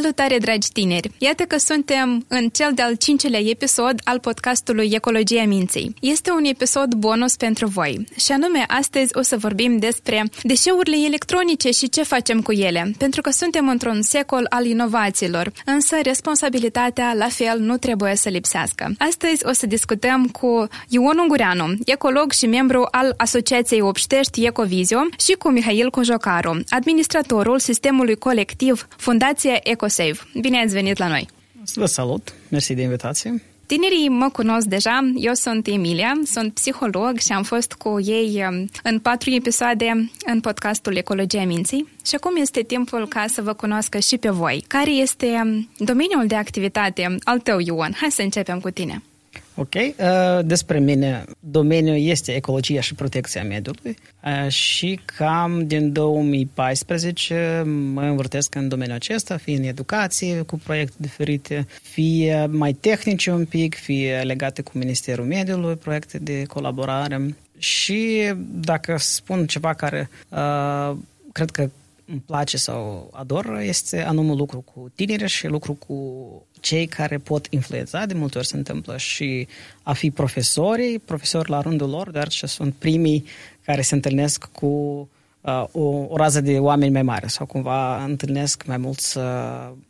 Salutare, dragi tineri! Iată că suntem în cel de-al cincilea episod al podcastului Ecologia Minții. Este un episod bonus pentru voi și anume astăzi o să vorbim despre deșeurile electronice și ce facem cu ele, pentru că suntem într-un secol al inovațiilor, însă responsabilitatea la fel nu trebuie să lipsească. Astăzi o să discutăm cu Ion Ungureanu, ecolog și membru al Asociației Obștești Ecovizio și cu Mihail Cojocaru, administratorul sistemului colectiv Fundația EcoSave. Bine ați venit la noi! Vă salut! Mersi de invitație! Tinerii mă cunosc deja, eu sunt Emilia, sunt psiholog și am fost cu ei um, în patru episoade în podcastul Ecologia Minții și acum este timpul ca să vă cunoască și pe voi. Care este um, domeniul de activitate al tău, Ioan? Hai să începem cu tine. Ok, uh, despre mine, domeniul este ecologia și protecția mediului uh, și cam din 2014 mă învârtesc în domeniul acesta, fie în educație cu proiecte diferite, fie mai tehnice un pic, fie legate cu Ministerul Mediului, proiecte de colaborare. Și dacă spun ceva care uh, cred că îmi place sau ador este anume lucru cu tineri și lucru cu cei care pot influența, de multe ori se întâmplă și a fi profesorii, profesori la rândul lor, dar ce sunt primii care se întâlnesc cu uh, o, o rază de oameni mai mare sau cumva întâlnesc mai mulți, uh,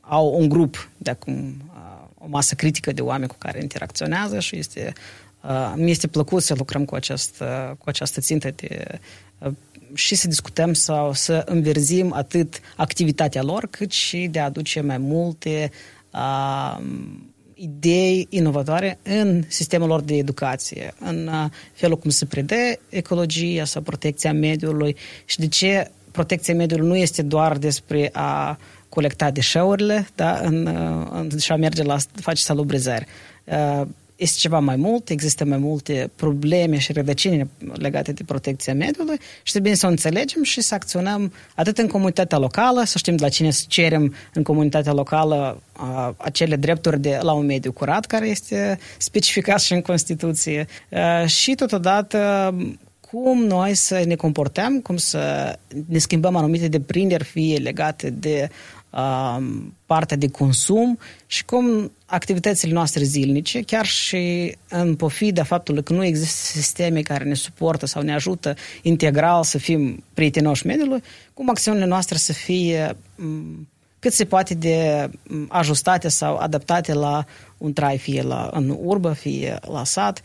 au un grup de acum, uh, o masă critică de oameni cu care interacționează și este Uh, mi este plăcut să lucrăm cu, acest, uh, cu această țintă de uh, și să discutăm sau să înverzim atât activitatea lor, cât și de a aduce mai multe uh, idei inovatoare în sistemul lor de educație, în uh, felul cum se predă ecologia sau protecția mediului și de ce protecția mediului nu este doar despre a colecta deșeurile da, în, în, și a merge la face salubrizare. Uh, este ceva mai mult, există mai multe probleme și rădăcini legate de protecția mediului și trebuie să o înțelegem și să acționăm atât în comunitatea locală, să știm de la cine să cerem în comunitatea locală a, acele drepturi de la un mediu curat care este specificat și în Constituție. A, și totodată cum noi să ne comportăm, cum să ne schimbăm anumite deprinderi, fie legate de partea de consum și cum activitățile noastre zilnice, chiar și în pofida faptului că nu există sisteme care ne suportă sau ne ajută integral să fim prietenoși mediului, cum acțiunile noastre să fie cât se poate de ajustate sau adaptate la un trai, fie la, în urbă, fie la sat.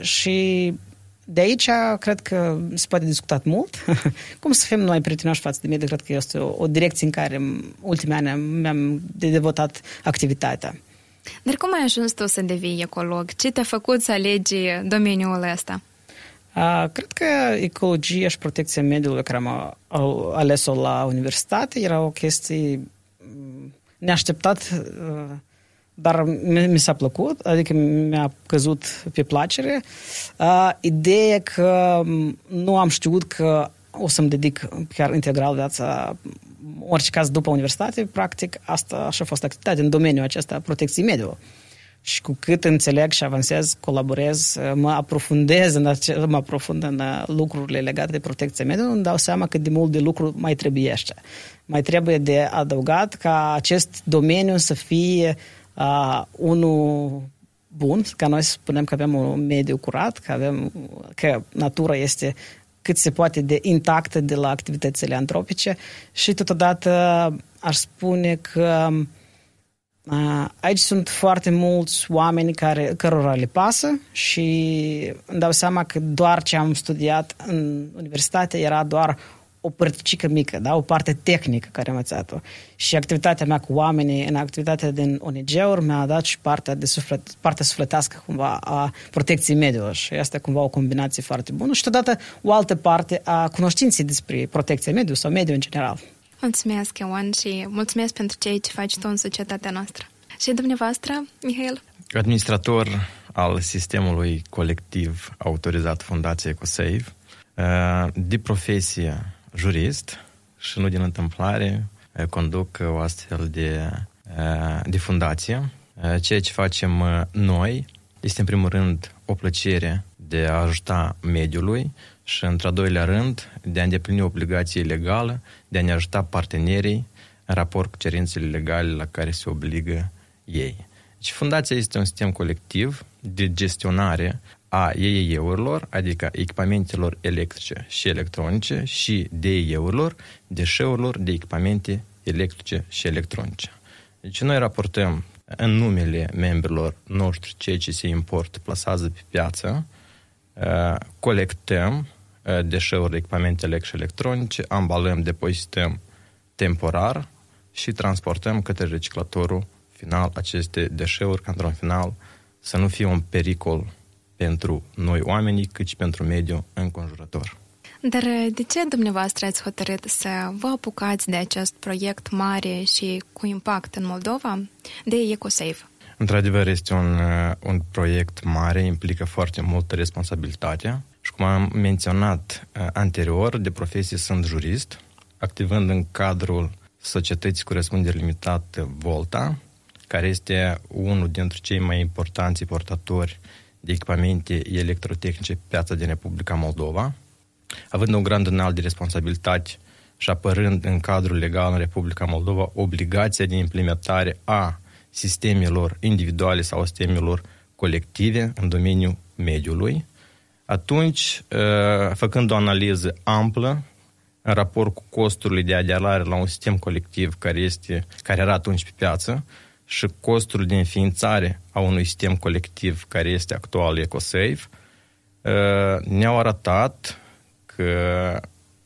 și de aici cred că se poate discutat mult. Cum să fim noi prietenoși față de mediu, cred că este o, o direcție în care ultimii ani mi-am devotat activitatea. Dar cum ai ajuns tu să devii ecolog? Ce te-a făcut să alegi domeniul ăsta? A, cred că ecologia și protecția mediului care am ales-o la universitate era o chestie neașteptat dar mi s-a plăcut, adică mi-a căzut pe placere. Uh, ideea că nu am știut că o să-mi dedic chiar integral viața, orice caz după universitate, practic, asta așa a fost activitatea în domeniul acesta protecției mediului. Și cu cât înțeleg și avansez, colaborez, mă aprofundez în, ace- mă aprofund în lucrurile legate de protecția mediului, îmi dau seama cât de mult de lucru mai trebuiește. Mai trebuie de adăugat ca acest domeniu să fie uh, unul bun, ca noi spunem că avem un mediu curat, că, avem, că natura este cât se poate de intactă de la activitățile antropice și totodată aș spune că uh, aici sunt foarte mulți oameni care, cărora le pasă și îmi dau seama că doar ce am studiat în universitate era doar o părticică mică, da? o parte tehnică care am învățat-o. Și activitatea mea cu oamenii în activitatea din ONG-uri mi-a dat și partea, de suflet, partea sufletească cumva a protecției mediului și asta e cumva o combinație foarte bună și totodată o altă parte a cunoștinței despre protecția mediului sau mediul în general. Mulțumesc, Ioan, și mulțumesc pentru ceea ce faci tu în societatea noastră. Și dumneavoastră, Mihail? Administrator al sistemului colectiv autorizat Fundația EcoSave, de profesie jurist și nu din întâmplare conduc o astfel de, de fundație. Ceea ce facem noi este în primul rând o plăcere de a ajuta mediului și într-a doilea rând de a îndeplini obligații legale de a ne ajuta partenerii în raport cu cerințele legale la care se obligă ei. Deci fundația este un sistem colectiv de gestionare a EEE-urilor, adică echipamentelor electrice și electronice și DEE-urilor, deșeurilor de echipamente electrice și electronice. Deci noi raportăm în numele membrilor noștri ceea ce se importă, plasează pe piață, uh, colectăm uh, deșeuri de echipamente electrice și electronice, ambalăm, depozităm temporar și transportăm către reciclatorul final aceste deșeuri, ca într-un final să nu fie un pericol pentru noi oamenii, cât și pentru mediul înconjurător. Dar de ce dumneavoastră ați hotărât să vă apucați de acest proiect mare și cu impact în Moldova, de EcoSafe? Într-adevăr, este un, un proiect mare, implică foarte multă responsabilitate și cum am menționat anterior, de profesie sunt jurist, activând în cadrul societății cu răspundere limitată Volta, care este unul dintre cei mai importanți portatori de echipamente electrotehnice pe piața din Republica Moldova, având un grad înalt de responsabilitate și apărând în cadrul legal în Republica Moldova obligația de implementare a sistemelor individuale sau sistemelor colective în domeniul mediului, atunci, ă, făcând o analiză amplă în raport cu costurile de aderare la un sistem colectiv care, este, care era atunci pe piață, și costul de înființare a unui sistem colectiv care este actual EcoSafe uh, ne-au arătat că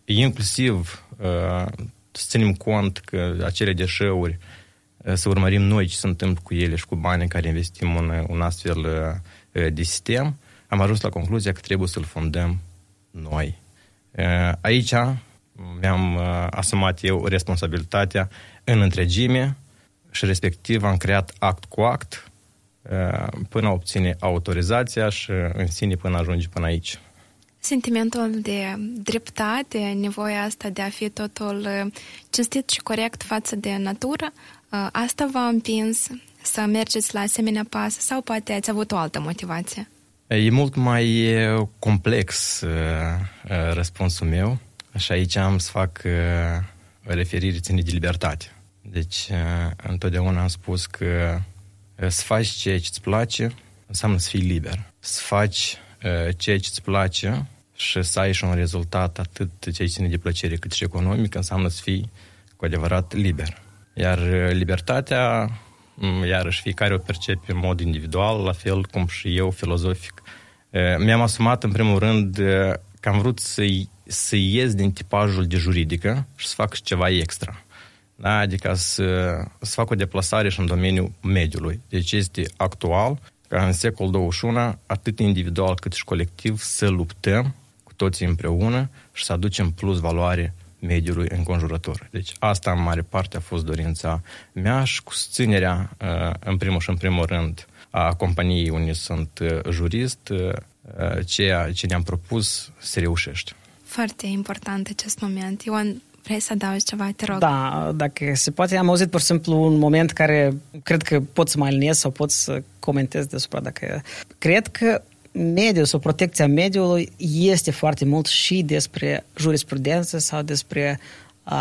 inclusiv uh, să ținem cont că acele deșeuri uh, să urmărim noi ce se întâmplă cu ele și cu banii care investim în un astfel de sistem, am ajuns la concluzia că trebuie să-l fondăm noi. Aici mi-am asumat eu responsabilitatea în întregime și respectiv am creat act cu act uh, până a obține autorizația și în sine până ajunge până aici. Sentimentul de dreptate, nevoia asta de a fi totul uh, cinstit și corect față de natură, uh, asta v-a împins să mergeți la asemenea pas sau poate ați avut o altă motivație? E mult mai complex răspunsul meu și aici am să fac referire ține de libertate. Deci, uh, întotdeauna am spus că uh, să faci ceea ce îți place înseamnă să fii liber. Să faci uh, ceea ce îți place și să ai și un rezultat atât ce ține de plăcere cât și economic, înseamnă să fii cu adevărat liber. Iar libertatea, mm, iarăși, fiecare o percepe în mod individual, la fel cum și eu, filozofic. Mi-am asumat, în primul rând, că am vrut să, să ies din tipajul de juridică și să fac ceva extra da? Adică să, să fac o deplasare și în domeniul mediului. Deci este actual ca în secolul 21, atât individual cât și colectiv, să luptăm cu toții împreună și să aducem plus valoare mediului înconjurător. Deci asta în mare parte a fost dorința mea și cu susținerea, uh, în primul și în primul rând, a companiei unde sunt uh, jurist, uh, ceea ce ne-am propus se reușește. Foarte important acest moment. Ioan, Vrei să adaugi ceva, te rog? Da, dacă se poate. Am auzit, pur și simplu, un moment care cred că pot să mă aliniez sau pot să comentez despre dacă... Cred că mediul sau protecția mediului este foarte mult și despre jurisprudență sau despre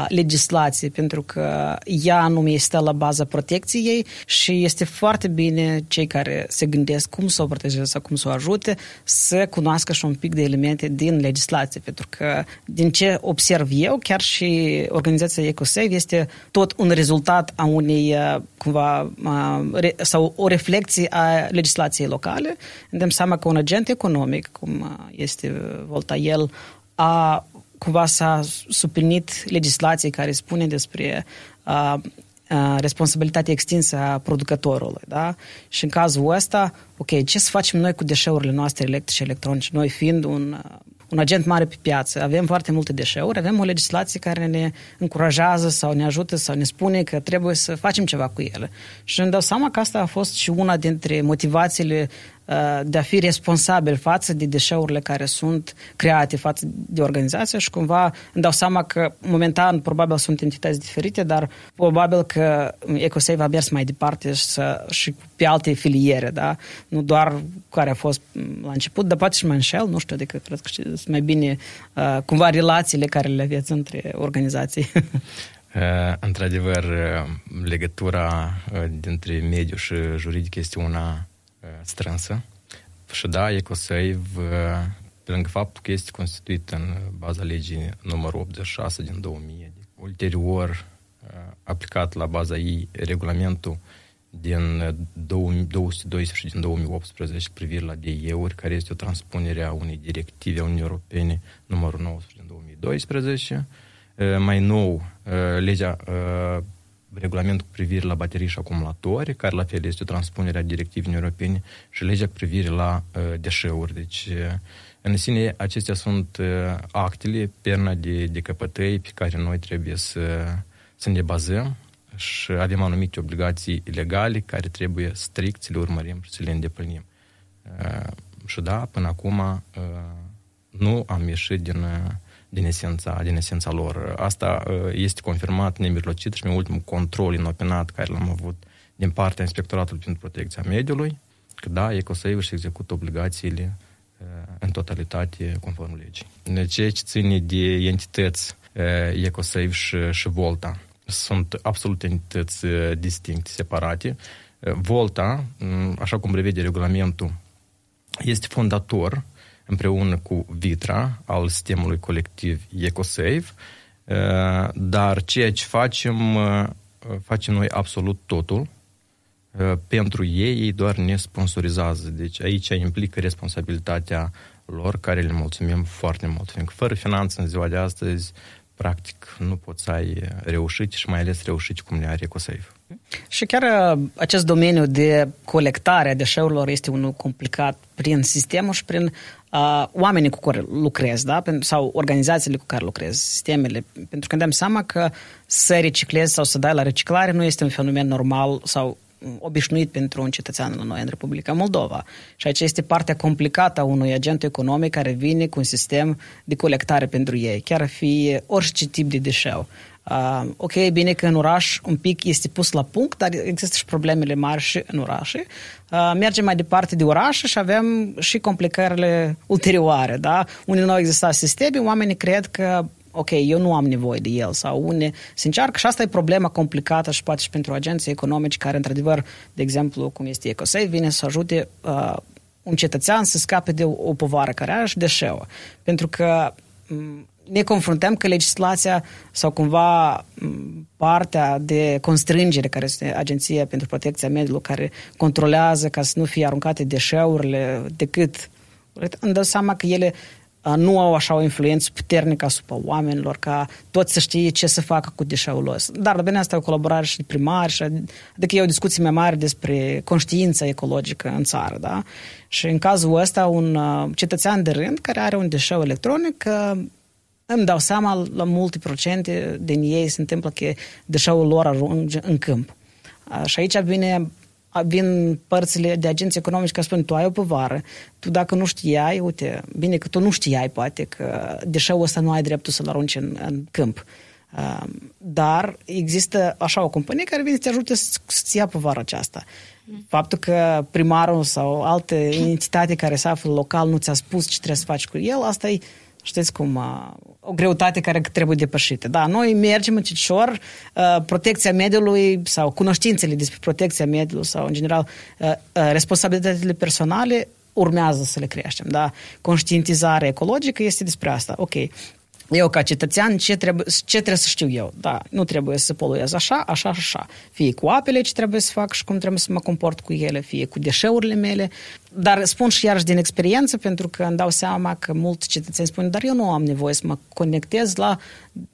legislație, pentru că ea anume este la baza protecției și este foarte bine cei care se gândesc cum să o protejeze sau cum să o ajute să cunoască și un pic de elemente din legislație, pentru că din ce observ eu, chiar și organizația EcoSave este tot un rezultat a unei cumva sau o reflecție a legislației locale. Dăm seama că un agent economic, cum este Volta el, a cumva s-a suplinit legislație care spune despre uh, uh, responsabilitatea extinsă a producătorului, da? Și în cazul ăsta, ok, ce să facem noi cu deșeurile noastre electrice, electronice, noi fiind un, un agent mare pe piață, avem foarte multe deșeuri, avem o legislație care ne încurajează sau ne ajută sau ne spune că trebuie să facem ceva cu ele. Și îmi dau seama că asta a fost și una dintre motivațiile Uh, de a fi responsabil față de deșeurile care sunt create față de organizație și cumva îmi dau seama că momentan probabil sunt entități diferite, dar probabil că EcoSave a mers mai departe și, să, și pe alte filiere, da? Nu doar care a fost la început, dar poate și mai înșel, nu știu, adică cred că sunt mai bine uh, cumva relațiile care le aveți între organizații. Într-adevăr, legătura dintre mediu și juridic este una strânsă. Și da, EcoSave, pe lângă faptul că este constituit în baza legii numărul 86 din 2000, ulterior aplicat la baza ei regulamentul din 212 din 2018 privire la DE-uri, care este o transpunere a unei directive a Uniunii Europene numărul 19 din 2012. Mai nou, legea regulamentul cu privire la baterii și acumulatori, care la fel este o transpunere a directivei europene și legea cu privire la deșeuri. Deci, în sine, acestea sunt actele, perna de, de căpătăi pe care noi trebuie să, să ne bazăm și avem anumite obligații legale care trebuie strict să le urmărim și să le îndeplinim. Uh, și da, până acum uh, nu am ieșit din, uh, din, esența, din esența lor. Asta este confirmat nemijlocit și în ultimul control inopinat care l-am avut din partea Inspectoratului pentru Protecția Mediului, că da, Ecosave își execută obligațiile în totalitate conform legii. Ceea ce ține de entități Ecosave și, și Volta, sunt absolut entități uh, distincte, separate. Uh, Volta, mm, așa cum prevede regulamentul, este fondator împreună cu Vitra al sistemului colectiv EcoSave, uh, dar ceea ce facem, facem noi absolut totul. Pentru ei, ei doar ne sponsorizează. Deci aici implică responsabilitatea lor, care le mulțumim foarte mult. Fiindcă fără finanță în ziua de astăzi, practic nu poți să ai reușit și mai ales reușit cum le are EcoSafe. Și chiar uh, acest domeniu de colectare a deșeurilor este unul complicat prin sistemul și prin uh, oamenii cu care lucrezi, da? sau organizațiile cu care lucrezi, sistemele. Pentru că îmi dăm seama că să reciclezi sau să dai la reciclare nu este un fenomen normal sau obișnuit pentru un cetățean la noi în Republica Moldova. Și aici este partea complicată a unui agent economic care vine cu un sistem de colectare pentru ei, chiar fi orice tip de deșeu. Uh, ok, bine că în oraș un pic este pus la punct, dar există și problemele mari și în orașe. Uh, mergem mai departe de orașe și avem și complicările ulterioare, da? Unde nu au existat sisteme, oamenii cred că ok, eu nu am nevoie de el sau une se încearcă și asta e problema complicată și poate și pentru agenții economici care, într-adevăr, de exemplu, cum este EcoSave, vine să ajute uh, un cetățean să scape de o, o povară care are și deșeua. Pentru că ne confruntăm că legislația sau cumva partea de constrângere care este Agenția pentru Protecția Mediului care controlează ca să nu fie aruncate deșeurile decât îmi dau seama că ele nu au așa o influență puternică asupra oamenilor, ca toți să știe ce să facă cu deșeul lor. Dar, de bine, asta e o colaborare și primari, și, adică e o discuție mai mare despre conștiința ecologică în țară, da? Și în cazul ăsta, un cetățean de rând care are un deșeu electronic, îmi dau seama, la multe procente din ei se întâmplă că deșeul lor ajunge în câmp. Și aici vine vin părțile de agenți economici care spun tu ai o povară, tu dacă nu știai, uite, bine că tu nu știai poate că deșeul ăsta nu ai dreptul să-l arunci în, în câmp. Uh, dar există așa o companie care vine să te ajute să-ți ia povara aceasta. Faptul că primarul sau alte entitate care se află local nu ți-a spus ce trebuie să faci cu el, asta e știți cum, uh, o greutate care trebuie depășită. Da, noi mergem încetșor, uh, protecția mediului sau cunoștințele despre protecția mediului sau, în general, uh, responsabilitățile personale urmează să le creștem. Da? Conștientizarea ecologică este despre asta. Ok, eu ca cetățean, ce trebuie, ce trebuie să știu eu? Da, nu trebuie să poluez așa, așa și așa. Fie cu apele ce trebuie să fac și cum trebuie să mă comport cu ele, fie cu deșeurile mele. Dar spun și iarăși din experiență, pentru că îmi dau seama că mulți cetățeni spun, dar eu nu am nevoie să mă conectez la,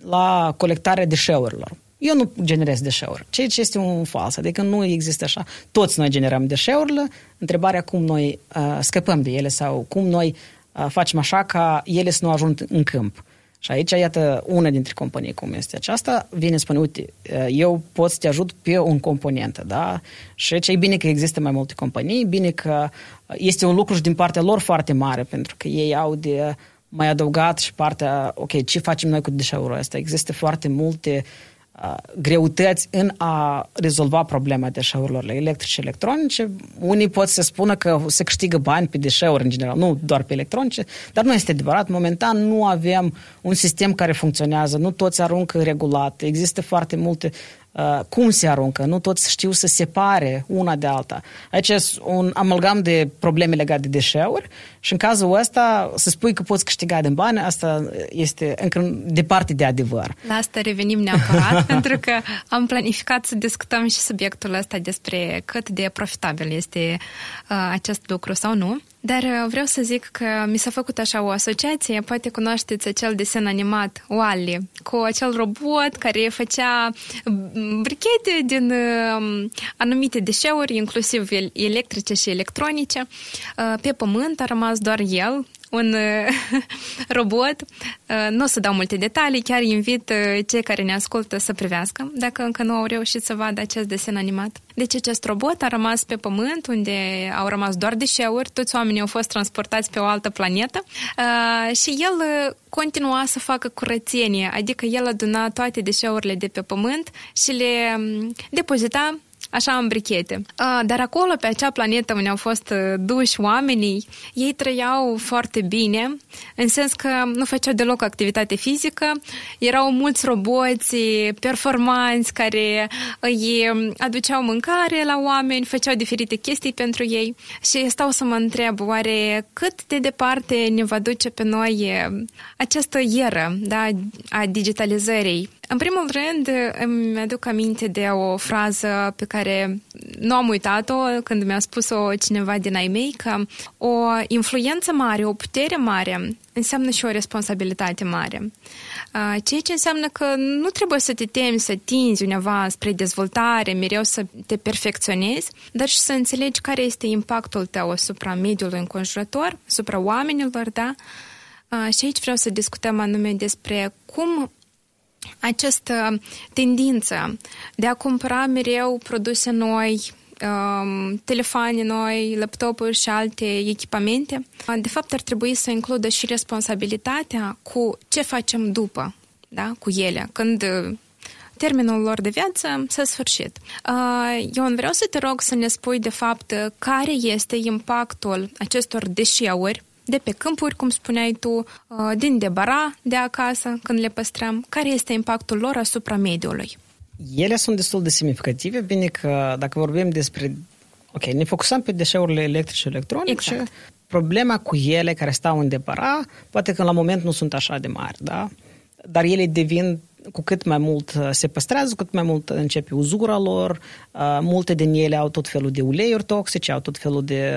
la colectarea deșeurilor. Eu nu generez deșeuri, ceea ce este un fals, adică nu există așa. Toți noi generăm deșeurile, întrebarea cum noi uh, scăpăm de ele sau cum noi uh, facem așa ca ele să nu ajung în câmp. Și aici, iată, una dintre companii cum este aceasta, vine spune, uite, eu pot să te ajut pe un componentă, da? Și aici e bine că există mai multe companii, bine că este un lucru și din partea lor foarte mare, pentru că ei au de mai adăugat și partea, ok, ce facem noi cu deșeurile astea? Există foarte multe greutăți în a rezolva problema deșeurilor electrice electronice. Unii pot să spună că se câștigă bani pe deșeuri în general, nu doar pe electronice, dar nu este adevărat. Momentan nu avem un sistem care funcționează, nu toți aruncă regulat, există foarte multe Uh, cum se aruncă, nu toți știu să separe una de alta. Aici este un amalgam de probleme legate de deșeuri și în cazul ăsta să spui că poți câștiga din bani, asta este încă departe de adevăr. La asta revenim neapărat, pentru că am planificat să discutăm și subiectul ăsta despre cât de profitabil este uh, acest lucru sau nu. Dar uh, vreau să zic că mi s-a făcut așa o asociație, poate cunoașteți acel desen animat Wally, cu acel robot care făcea mm, brichete din uh, anumite deșeuri, inclusiv electrice și electronice. Uh, pe pământ a rămas doar el, un uh, robot. Uh, nu o să dau multe detalii, chiar invit uh, cei care ne ascultă să privească, dacă încă nu au reușit să vadă acest desen animat. Deci acest robot a rămas pe pământ, unde au rămas doar deșeuri, toți oamenii au fost transportați pe o altă planetă și el continua să facă curățenie, adică el aduna toate deșeurile de pe pământ și le um, depozita așa în brichete. Dar acolo, pe acea planetă unde au fost uh, duși oamenii, ei trăiau foarte bine, în sens că nu făceau deloc activitate fizică, erau mulți roboți performanți care îi aduceau mâncare la oameni, făceau diferite chestii pentru ei și stau să mă întreb, oare cât de departe ne va duce pe noi această eră da, a digitalizării? În primul rând, îmi aduc aminte de o frază pe care nu am uitat-o când mi-a spus-o cineva din ai mei, că o influență mare, o putere mare, înseamnă și o responsabilitate mare. Ceea ce înseamnă că nu trebuie să te temi să tinzi undeva spre dezvoltare, mereu să te perfecționezi, dar și să înțelegi care este impactul tău asupra mediului înconjurător, asupra oamenilor, da? Și aici vreau să discutăm anume despre cum această tendință de a cumpăra mereu produse noi, um, telefoane noi, laptopuri și alte echipamente, de fapt ar trebui să includă și responsabilitatea cu ce facem după, da, cu ele, când termenul lor de viață s-a sfârșit. Uh, Ion, vreau să te rog să ne spui de fapt care este impactul acestor deșeuri de pe câmpuri, cum spuneai tu, uh, din debara de acasă, când le păstrăm, care este impactul lor asupra mediului? Ele sunt destul de semnificative, bine că dacă vorbim despre... Ok, ne focusăm pe deșeurile electrice electronice, exact. problema cu ele care stau în debara, poate că la moment nu sunt așa de mari, da? Dar ele devin cu cât mai mult uh, se păstrează, cu cât mai mult începe uzura lor, uh, multe din ele au tot felul de uleiuri toxice, au tot felul de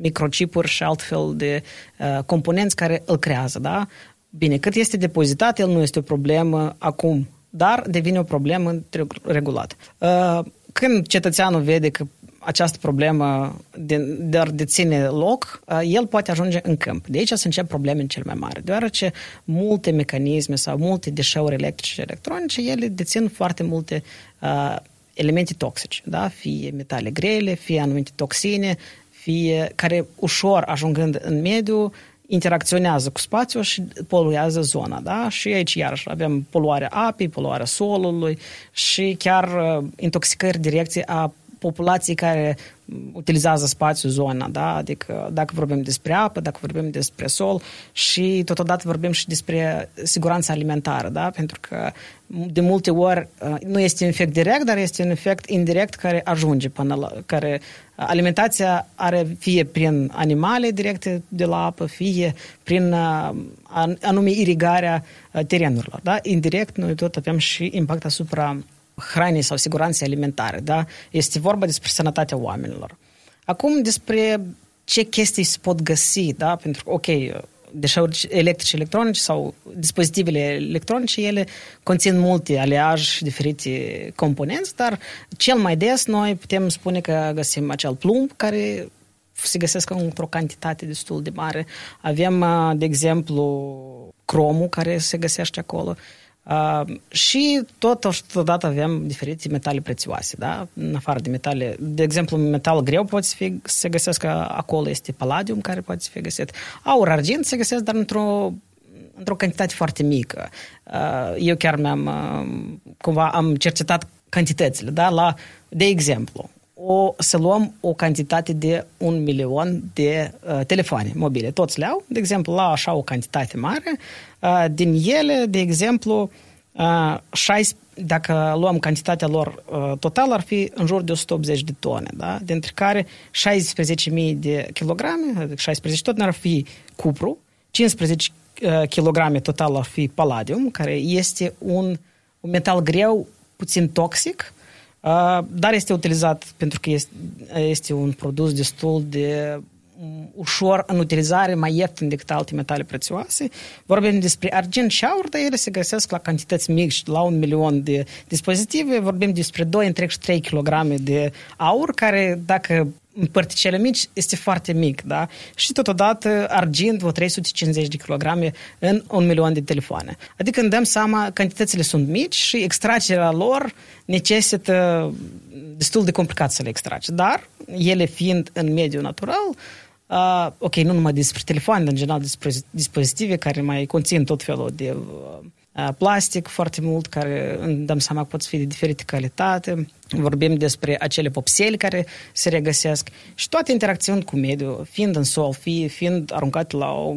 microchipuri și altfel de uh, componenți care îl creează, da? Bine, cât este depozitat, el nu este o problemă acum, dar devine o problemă regulat. Uh, când cetățeanul vede că această problemă de, doar deține loc, uh, el poate ajunge în câmp. De aici se încep probleme cel mai mari, deoarece multe mecanisme sau multe deșeuri electrice și electronice, ele dețin foarte multe uh, elemente toxice, da? fie metale grele, fie anumite toxine, fie, care ușor ajungând în mediu interacționează cu spațiul și poluează zona, da? Și aici iarăși avem poluarea apei, poluarea solului și chiar uh, intoxicări direcție a populației care utilizează spațiul, zona, da? Adică dacă vorbim despre apă, dacă vorbim despre sol și totodată vorbim și despre siguranța alimentară, da? Pentru că de multe ori uh, nu este un efect direct, dar este un efect indirect care ajunge până la, care alimentația are fie prin animale directe de la apă, fie prin uh, anume irigarea uh, terenurilor, da? Indirect noi tot avem și impact asupra hranei sau siguranței alimentare, da? Este vorba despre sănătatea oamenilor. Acum despre ce chestii se pot găsi, da? Pentru că, ok, deșeuri electrice electronice sau dispozitivele electronice, ele conțin multe aleaje și diferite componenți, dar cel mai des noi putem spune că găsim acel plumb care se găsesc într-o cantitate destul de mare. Avem, de exemplu, cromul care se găsește acolo. Uh, și tot odată avem diferite metale prețioase, da? În afară de metale, de exemplu, metal greu poate să fie, se găsesc acolo, este palladium care poate să fie găsit. Aur, argint se găsesc, dar într-o într-o cantitate foarte mică. Eu chiar mi-am, cumva, am cercetat cantitățile, da? La, de exemplu, o, să luăm o cantitate de un milion de uh, telefoane mobile. Toți le au, de exemplu, la așa o cantitate mare. Uh, din ele, de exemplu, uh, 16, dacă luăm cantitatea lor uh, total, ar fi în jur de 180 de tone, da? dintre care 16.000 de kilograme, adică 16 tot ar fi cupru, 15 uh, kilograme total ar fi palladium, care este un, un metal greu, puțin toxic, uh, dar este utilizat pentru că este, este un produs destul de ușor în utilizare, mai ieftin decât alte metale prețioase. Vorbim despre argint și aur, dar ele se găsesc la cantități mici, la un milion de dispozitive. Vorbim despre 2 întreg și 3 kg de aur, care dacă în particele mici este foarte mic, da? Și totodată argint vreo 350 de kilograme în un milion de telefoane. Adică îmi dăm seama, cantitățile sunt mici și extragerea lor necesită destul de complicat să le extragi. Dar ele fiind în mediul natural, Uh, ok, nu numai despre telefoane, dar în general despre dispozitive care mai conțin tot felul de uh, plastic foarte mult, care îmi dăm seama că pot fi de diferite calitate. Vorbim despre acele popseli care se regăsesc și toate interacțiuni cu mediul, fiind în sol, fie, fiind aruncate la o,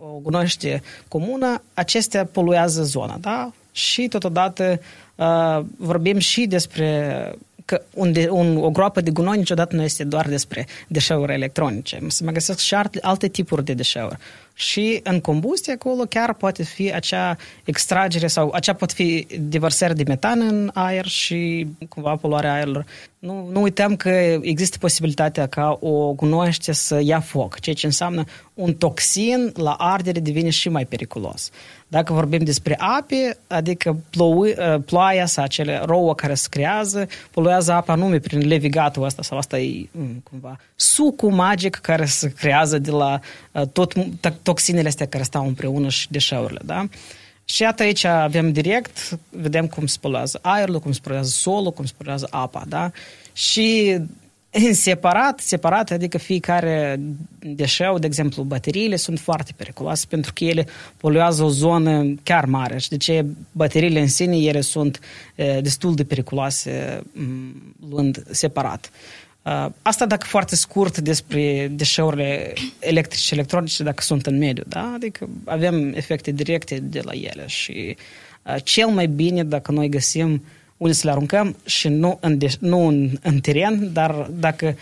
o gunoaște comună, acestea poluează zona, da? Și totodată uh, vorbim și despre că un, de, un, o groapă de gunoi niciodată nu este doar despre deșeuri electronice. Se mai găsesc și alte, alte tipuri de deșeuri. Și în combustie acolo chiar poate fi acea extragere sau acea pot fi diversări de metan în aer și cumva poluarea aerului. Nu, nu uităm că există posibilitatea ca o gunoaște să ia foc, ceea ce înseamnă un toxin la ardere devine și mai periculos. Dacă vorbim despre ape, adică plou, ă, ploaia sau acele rouă care se creează, poluează apa nume prin levigatul ăsta sau asta e mm, cumva sucul magic care se creează de la ă, tot toxinele astea care stau împreună și deșeurile, da? Și iată aici avem direct, vedem cum se poluează aerul, cum se poluează solul, cum se poluează apa, da? Și în separat, separat, adică fiecare deșeu, de exemplu, bateriile sunt foarte periculoase pentru că ele poluează o zonă chiar mare și de ce bateriile în sine ele sunt e, destul de periculoase luând separat. Asta dacă foarte scurt despre deșeurile electrice și electronice dacă sunt în mediu, da? Adică avem efecte directe de la ele și cel mai bine dacă noi găsim uh, unde să le aruncăm și nu în, de, nu în, în teren, dar dacă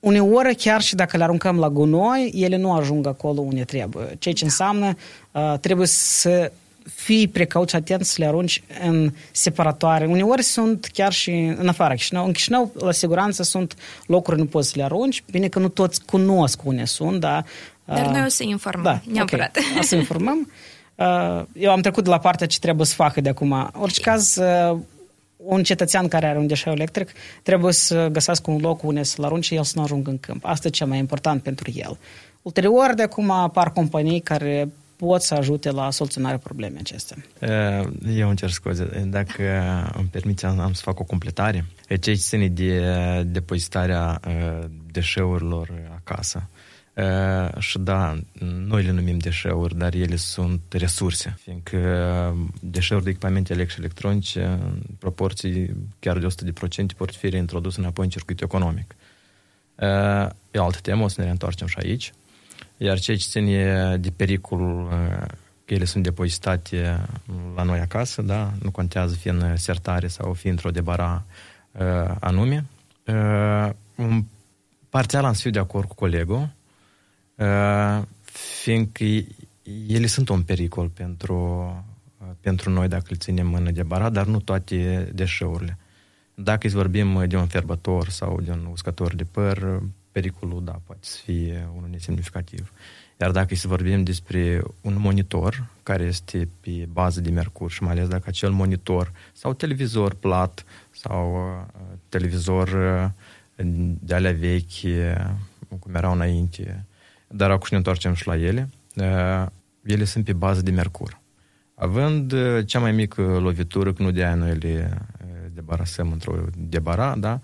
uneori chiar și dacă le aruncăm la gunoi, ele nu ajung acolo unde trebuie. Ceea ce înseamnă uh, trebuie să fii precauți atent să le arunci în separatoare. Uneori sunt chiar și în afara Chișinău. În Chișinău, la siguranță, sunt locuri nu poți să le arunci. Bine că nu toți cunosc unde sunt, da. Dar noi o să informăm, da, neapărat. Okay. O să informăm. Eu am trecut de la partea ce trebuie să facă de acum. Orice caz, un cetățean care are un deșeu electric trebuie să găsească un loc unde să-l arunce el să nu ajungă în câmp. Asta e cel mai important pentru el. Ulterior, de acum apar companii care pot să ajute la soluționarea problemei acestea. Eu încerc scuze. Dacă îmi permiți, am să fac o completare. Ce ține de depozitarea deșeurilor acasă. Uh, și da, noi le numim deșeuri, dar ele sunt resurse, fiindcă deșeuri de echipamente electrice și electronice, în proporții chiar de 100% pot fi reintroduse înapoi în circuit economic. Uh, e o altă temă, o să ne reîntoarcem și aici. Iar ceea ce ține de pericol uh, că ele sunt depozitate la noi acasă, da, nu contează fiind sertare sau fiind într-o debara uh, anume. Uh, parțial am să fiu de acord cu colegul, Uh, fiindcă ele sunt un pericol pentru, uh, pentru noi dacă îl ținem în debarat, dar nu toate deșeurile. Dacă îți vorbim de un ferbător sau de un uscător de păr, pericolul, da, poate să fie unul nesemnificativ. Iar dacă să vorbim despre un monitor care este pe bază de mercur și mai ales dacă acel monitor sau televizor plat sau uh, televizor uh, de alea vechi, uh, cum erau înainte, dar acum ne întoarcem și la ele. Ele sunt pe bază de mercur. Având cea mai mică lovitură, că nu de aia noi le debarasăm într-o debara, da?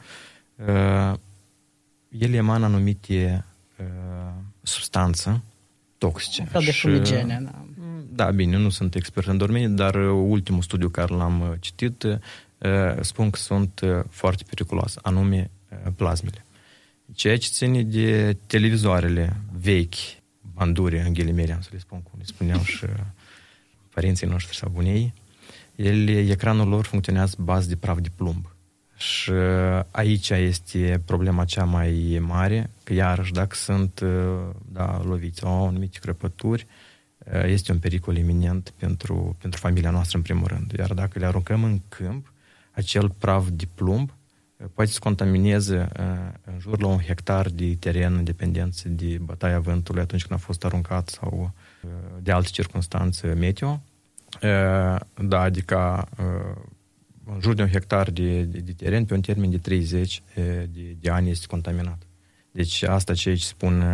Ele emană anumite substanțe toxice. Un fel de fumigene, da. Da, bine, nu sunt expert în domeniu, dar ultimul studiu care l-am citit spun că sunt foarte periculoase, anume plasmele. Ceea ce ține de televizoarele vechi, banduri, în ghilimere, să le spun cum le spuneau și părinții noștri sau bunei, ele, ecranul lor funcționează bază de praf de plumb. Și aici este problema cea mai mare, că iarăși dacă sunt da, loviți au anumite crăpături, este un pericol iminent pentru, pentru familia noastră în primul rând. Iar dacă le aruncăm în câmp, acel praf de plumb poate să contamineze în jur la un hectar de teren în dependență de bătaia vântului atunci când a fost aruncat sau de alte circunstanțe meteo. Da, adică în jur de un hectar de, de, de teren pe un termen de 30 de, de ani este contaminat. Deci asta ce aici spun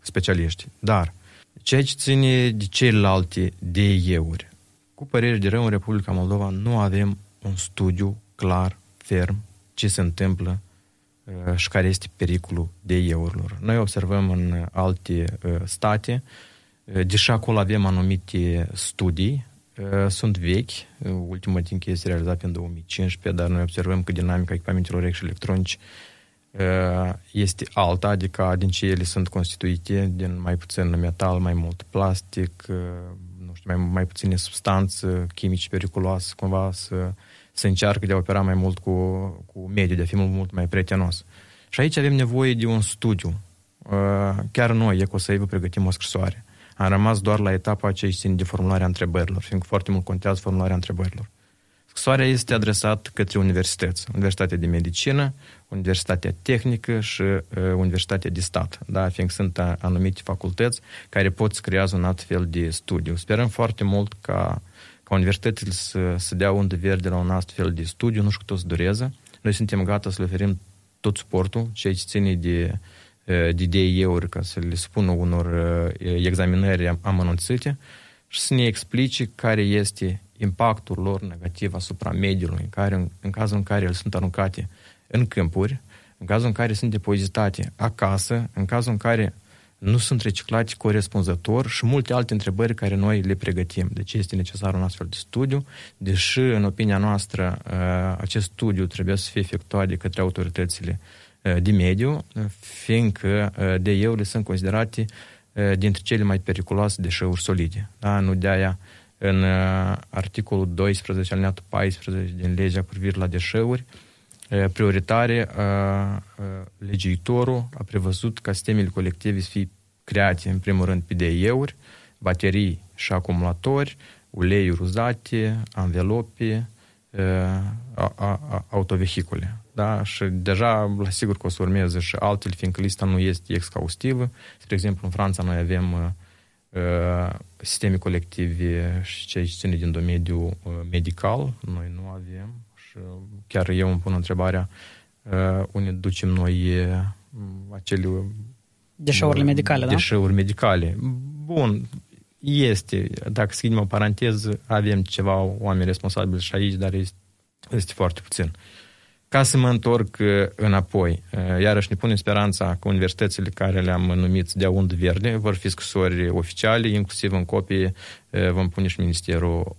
specialiști. Dar ceea ce ține de celelalte DE-uri, cu păreri de rău în Republica Moldova nu avem un studiu clar, ferm, ce se întâmplă și care este pericolul DE-urilor. Noi observăm în alte state, deși acolo avem anumite studii, sunt vechi, ultima din este realizată în 2015, dar noi observăm că dinamica echipamentelor și electronici este alta, adică din ce ele sunt constituite, din mai puțin metal, mai mult plastic, nu știu, mai, mai puține substanțe chimici periculoase, cumva să, să încearcă de a opera mai mult cu, cu mediul, de a fi mult mai prietenos. Și aici avem nevoie de un studiu. Chiar noi, Ecosave, pregătim o scrisoare am rămas doar la etapa aceea țin de formularea întrebărilor, fiindcă foarte mult contează formularea întrebărilor. Scrisoarea este adresată către universități, Universitatea de Medicină, Universitatea Tehnică și uh, Universitatea de Stat, da? fiindcă sunt anumite facultăți care pot să creează un alt fel de studiu. Sperăm foarte mult ca, ca universitățile să, să dea undă verde la un astfel de studiu, nu știu cât o să dureze. Noi suntem gata să le oferim tot suportul, ceea ce ține de de DDE-uri ca să le spună unor examinări amănunțite și să ne explice care este impactul lor negativ asupra mediului, în, care, în, în cazul în care ele sunt aruncate în câmpuri, în cazul în care sunt depozitate acasă, în cazul în care nu sunt reciclate corespunzător și multe alte întrebări care noi le pregătim. Deci este necesar un astfel de studiu, deși, în opinia noastră, acest studiu trebuie să fie efectuat de către autoritățile de mediu, fiindcă DE-urile sunt considerate dintre cele mai periculoase deșeuri solide. Da? Nu de aia în articolul 12, alineatul 14 din legea cu privire la deșeuri, prioritare, legiuitorul a prevăzut ca sistemele colective să fie create, în primul rând, pe DE-uri, baterii și acumulatori, uleiuri uzate, anvelope, a, a, a, autovehicule da? și deja la sigur că o să urmeze și altele, fiindcă lista nu este exhaustivă. Spre exemplu, în Franța noi avem uh, uh sisteme colective și cei ce ține din domeniul uh, medical, noi nu avem și chiar eu îmi pun întrebarea uh, unde ducem noi uh, acele Deșeurile medicale, da? Deșeuri medicale. Bun, este, dacă schimb o paranteză, avem ceva oameni responsabili și aici, dar este, este foarte puțin. Uh, ca să mă întorc uh, înapoi, uh, iarăși ne punem speranța că universitățile care le-am numit de undă verde vor fi scrisori oficiale, inclusiv în copii uh, vom pune și Ministerul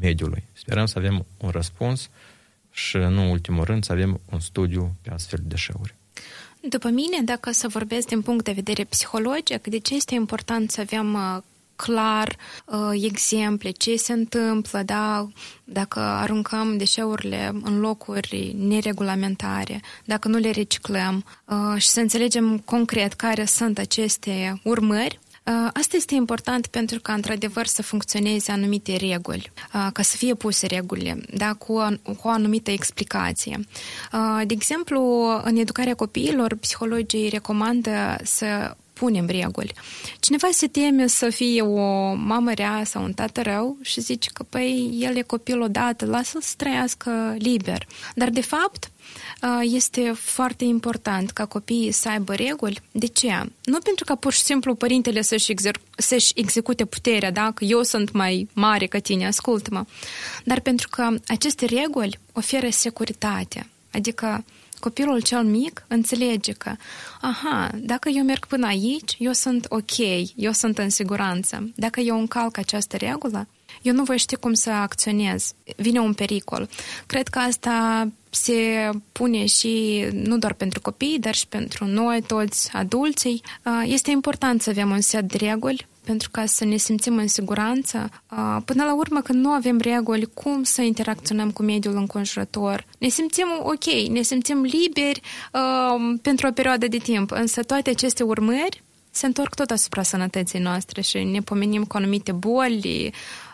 Mediului. Sperăm să avem un răspuns și, nu în ultimul rând, să avem un studiu pe astfel de deșeuri. După mine, dacă să vorbesc din punct de vedere psihologic, de ce este important să avem clar uh, exemple, ce se întâmplă, da, dacă aruncăm deșeurile în locuri neregulamentare, dacă nu le reciclăm uh, și să înțelegem concret care sunt aceste urmări, uh, Asta este important pentru ca, într-adevăr, să funcționeze anumite reguli, uh, ca să fie puse regulile, da, cu, o, cu o anumită explicație. Uh, de exemplu, în educarea copiilor, psihologii recomandă să punem reguli. Cineva se teme să fie o mamă rea sau un tată rău și zice că, păi, el e copil odată, lasă-l să trăiască liber. Dar, de fapt, este foarte important ca copiii să aibă reguli. De ce? Nu pentru că pur și simplu părintele să-și, exer- să-și execute puterea, da? că eu sunt mai mare ca tine, ascultă-mă, dar pentru că aceste reguli oferă securitate. Adică copilul cel mic înțelege că, aha, dacă eu merg până aici, eu sunt ok, eu sunt în siguranță. Dacă eu încalc această regulă, eu nu voi ști cum să acționez. Vine un pericol. Cred că asta se pune și nu doar pentru copii, dar și pentru noi, toți adulții. Este important să avem un set de reguli pentru ca să ne simțim în siguranță. Până la urmă, când nu avem reguli, cum să interacționăm cu mediul înconjurător? Ne simțim ok, ne simțim liberi uh, pentru o perioadă de timp, însă toate aceste urmări se întorc tot asupra sănătății noastre și ne pomenim cu anumite boli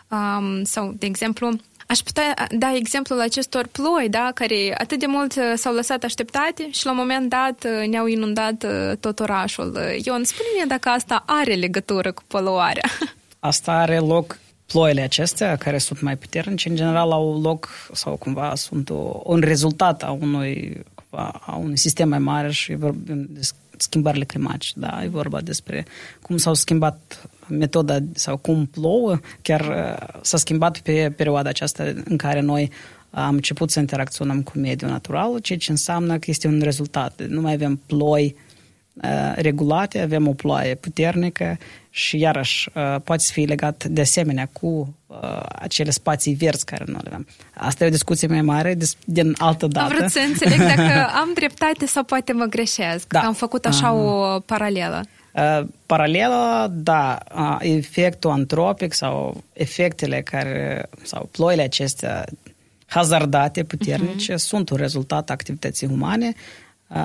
um, sau, de exemplu, Aș putea da exemplul acestor ploi, da, care atât de mult s-au lăsat așteptate și la un moment dat ne-au inundat tot orașul. Ion, spune-ne dacă asta are legătură cu poluarea. Asta are loc ploile acestea, care sunt mai puternice, în general au loc sau cumva sunt o, un rezultat a unui, cumva, a unui sistem mai mare și vorbim de schimbările climatice. Da? E vorba despre cum s-au schimbat metoda sau cum plouă, chiar uh, s-a schimbat pe perioada aceasta în care noi am început să interacționăm cu mediul natural, ceea ce înseamnă că este un rezultat. Nu mai avem ploi uh, regulate, avem o ploaie puternică și iarăși uh, poate să fie legat de asemenea cu acele spații verzi care nu le avem. Asta e o discuție mai mare din altă dată. Am vrut să înțeleg dacă am dreptate sau poate mă greșesc. Da. Am făcut așa uh, o paralelă. Paralela, da, efectul antropic sau efectele care, sau ploile acestea hazardate, puternice, uh-huh. sunt un rezultat activității umane,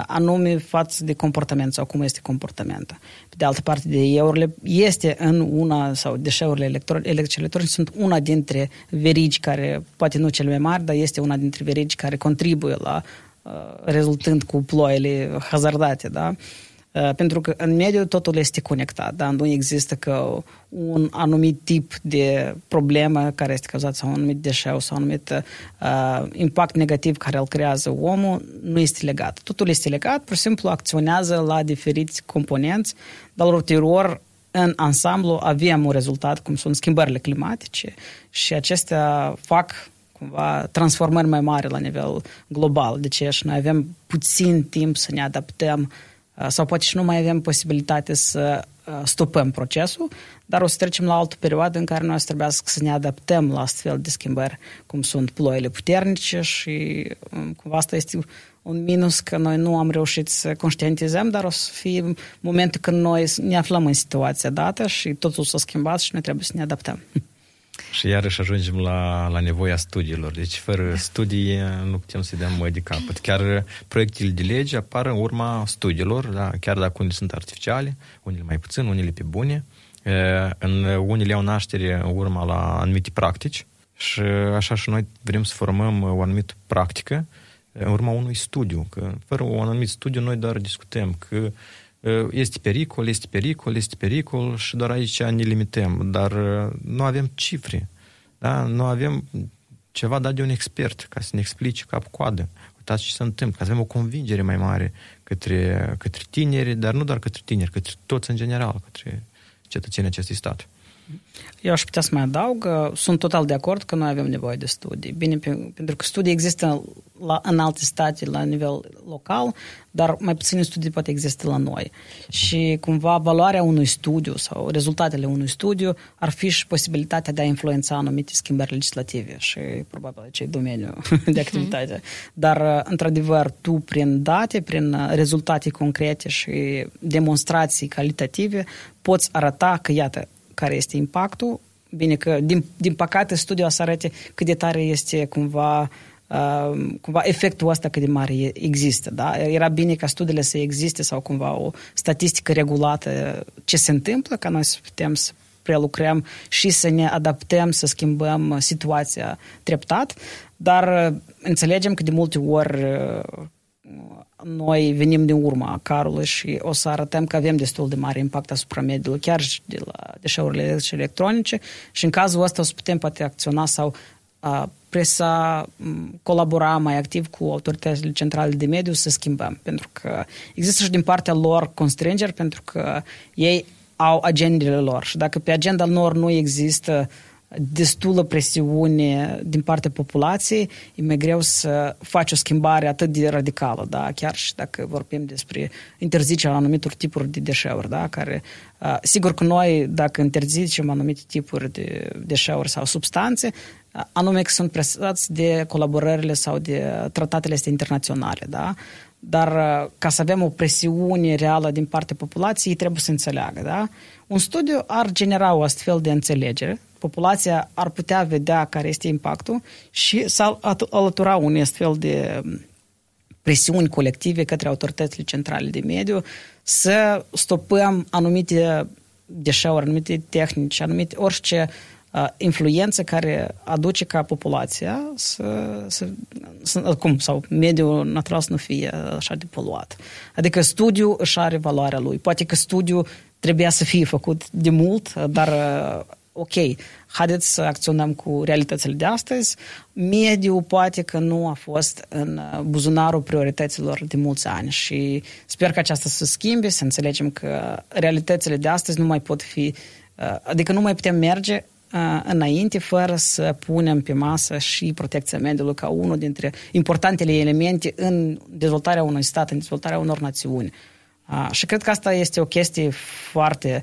anume față de comportament sau cum este comportamentul. Pe de altă parte, eurile este în una, sau deșeurile electrice electronice sunt una dintre verigi care, poate nu cele mai mari, dar este una dintre verigi care contribuie la rezultând cu ploile hazardate, da? Uh, Uh, pentru că în mediu totul este conectat, da? nu există că un anumit tip de problemă care este cauzat sau un anumit deșeu sau un anumit uh, impact negativ care îl creează omul nu este legat. Totul este legat, pur și simplu acționează la diferiți componenți, dar ulterior în ansamblu avem un rezultat cum sunt schimbările climatice și acestea fac cumva transformări mai mari la nivel global. De ce și noi avem puțin timp să ne adaptăm uh, sau poate și nu mai avem posibilitate să stopăm procesul, dar o să trecem la altă perioadă în care noi o să trebuiască să ne adaptăm la astfel de schimbări, cum sunt ploile puternice și cumva asta este un minus că noi nu am reușit să conștientizăm, dar o să fie momentul când noi ne aflăm în situația dată și totul s-a schimbat și noi trebuie să ne adaptăm. Și iarăși ajungem la, la nevoia studiilor. Deci fără studii nu putem să dăm de capăt. Chiar proiectele de lege apar în urma studiilor, da? chiar dacă unele sunt artificiale, unele mai puțin, unele pe bune. În unele au naștere în urma la anumite practici și așa și noi vrem să formăm o anumită practică în urma unui studiu. Că fără un anumit studiu noi doar discutăm că este pericol, este pericol, este pericol și doar aici ne limităm, dar nu avem cifre, da? nu avem ceva dat de un expert ca să ne explice cap-coadă. Uitați ce se întâmplă, ca să avem o convingere mai mare către, către tineri, dar nu doar către tineri, către toți în general, către cetățenii acestui stat. Eu aș putea să mai adaug, sunt total de acord că noi avem nevoie de studii. Bine, pentru că studii există la, în alte state la nivel local, dar mai puține studii poate există la noi. Și cumva valoarea unui studiu sau rezultatele unui studiu ar fi și posibilitatea de a influența anumite schimbări legislative și probabil acei domeniu de activitate. Mm-hmm. Dar, într-adevăr, tu prin date, prin rezultate concrete și demonstrații calitative poți arăta că, iată, care este impactul. Bine că, din, din păcate, studiul o să arate cât de tare este cumva Uh, cumva efectul ăsta cât de mare există. Da? Era bine ca studiile să existe sau cumva o statistică regulată ce se întâmplă, ca noi să putem să prelucrăm și să ne adaptăm, să schimbăm situația treptat, dar uh, înțelegem că de multe ori uh, noi venim din urma carului și o să arătăm că avem destul de mare impact asupra mediului, chiar și de la deșeurile electrice electronice și în cazul ăsta o să putem poate acționa sau a, presa colabora mai activ cu autoritățile centrale de mediu să schimbăm. Pentru că există și din partea lor constrângeri, pentru că ei au agendele lor și dacă pe agenda lor nu există destulă presiune din partea populației, e mai greu să faci o schimbare atât de radicală, da? chiar și dacă vorbim despre interzicerea anumitor tipuri de deșeuri, da? care, sigur că noi, dacă interzicem anumite tipuri de deșeuri sau substanțe, anume că sunt presați de colaborările sau de tratatele astea internaționale, da? Dar ca să avem o presiune reală din partea populației, trebuie să înțeleagă, da? Un studiu ar genera o astfel de înțelegere, populația ar putea vedea care este impactul și să alătura un astfel de presiuni colective către autoritățile centrale de mediu să stopăm anumite deșeuri, anumite tehnici, anumite orice uh, influență care aduce ca populația să, să, să, cum, sau mediul natural să nu fie așa de poluat. Adică studiul își are valoarea lui. Poate că studiul trebuia să fie făcut de mult, dar ok, haideți să acționăm cu realitățile de astăzi. Mediul poate că nu a fost în buzunarul priorităților de mulți ani și sper că aceasta să schimbe, să înțelegem că realitățile de astăzi nu mai pot fi, adică nu mai putem merge înainte fără să punem pe masă și protecția mediului ca unul dintre importantele elemente în dezvoltarea unui stat, în dezvoltarea unor națiuni. Și cred că asta este o chestie foarte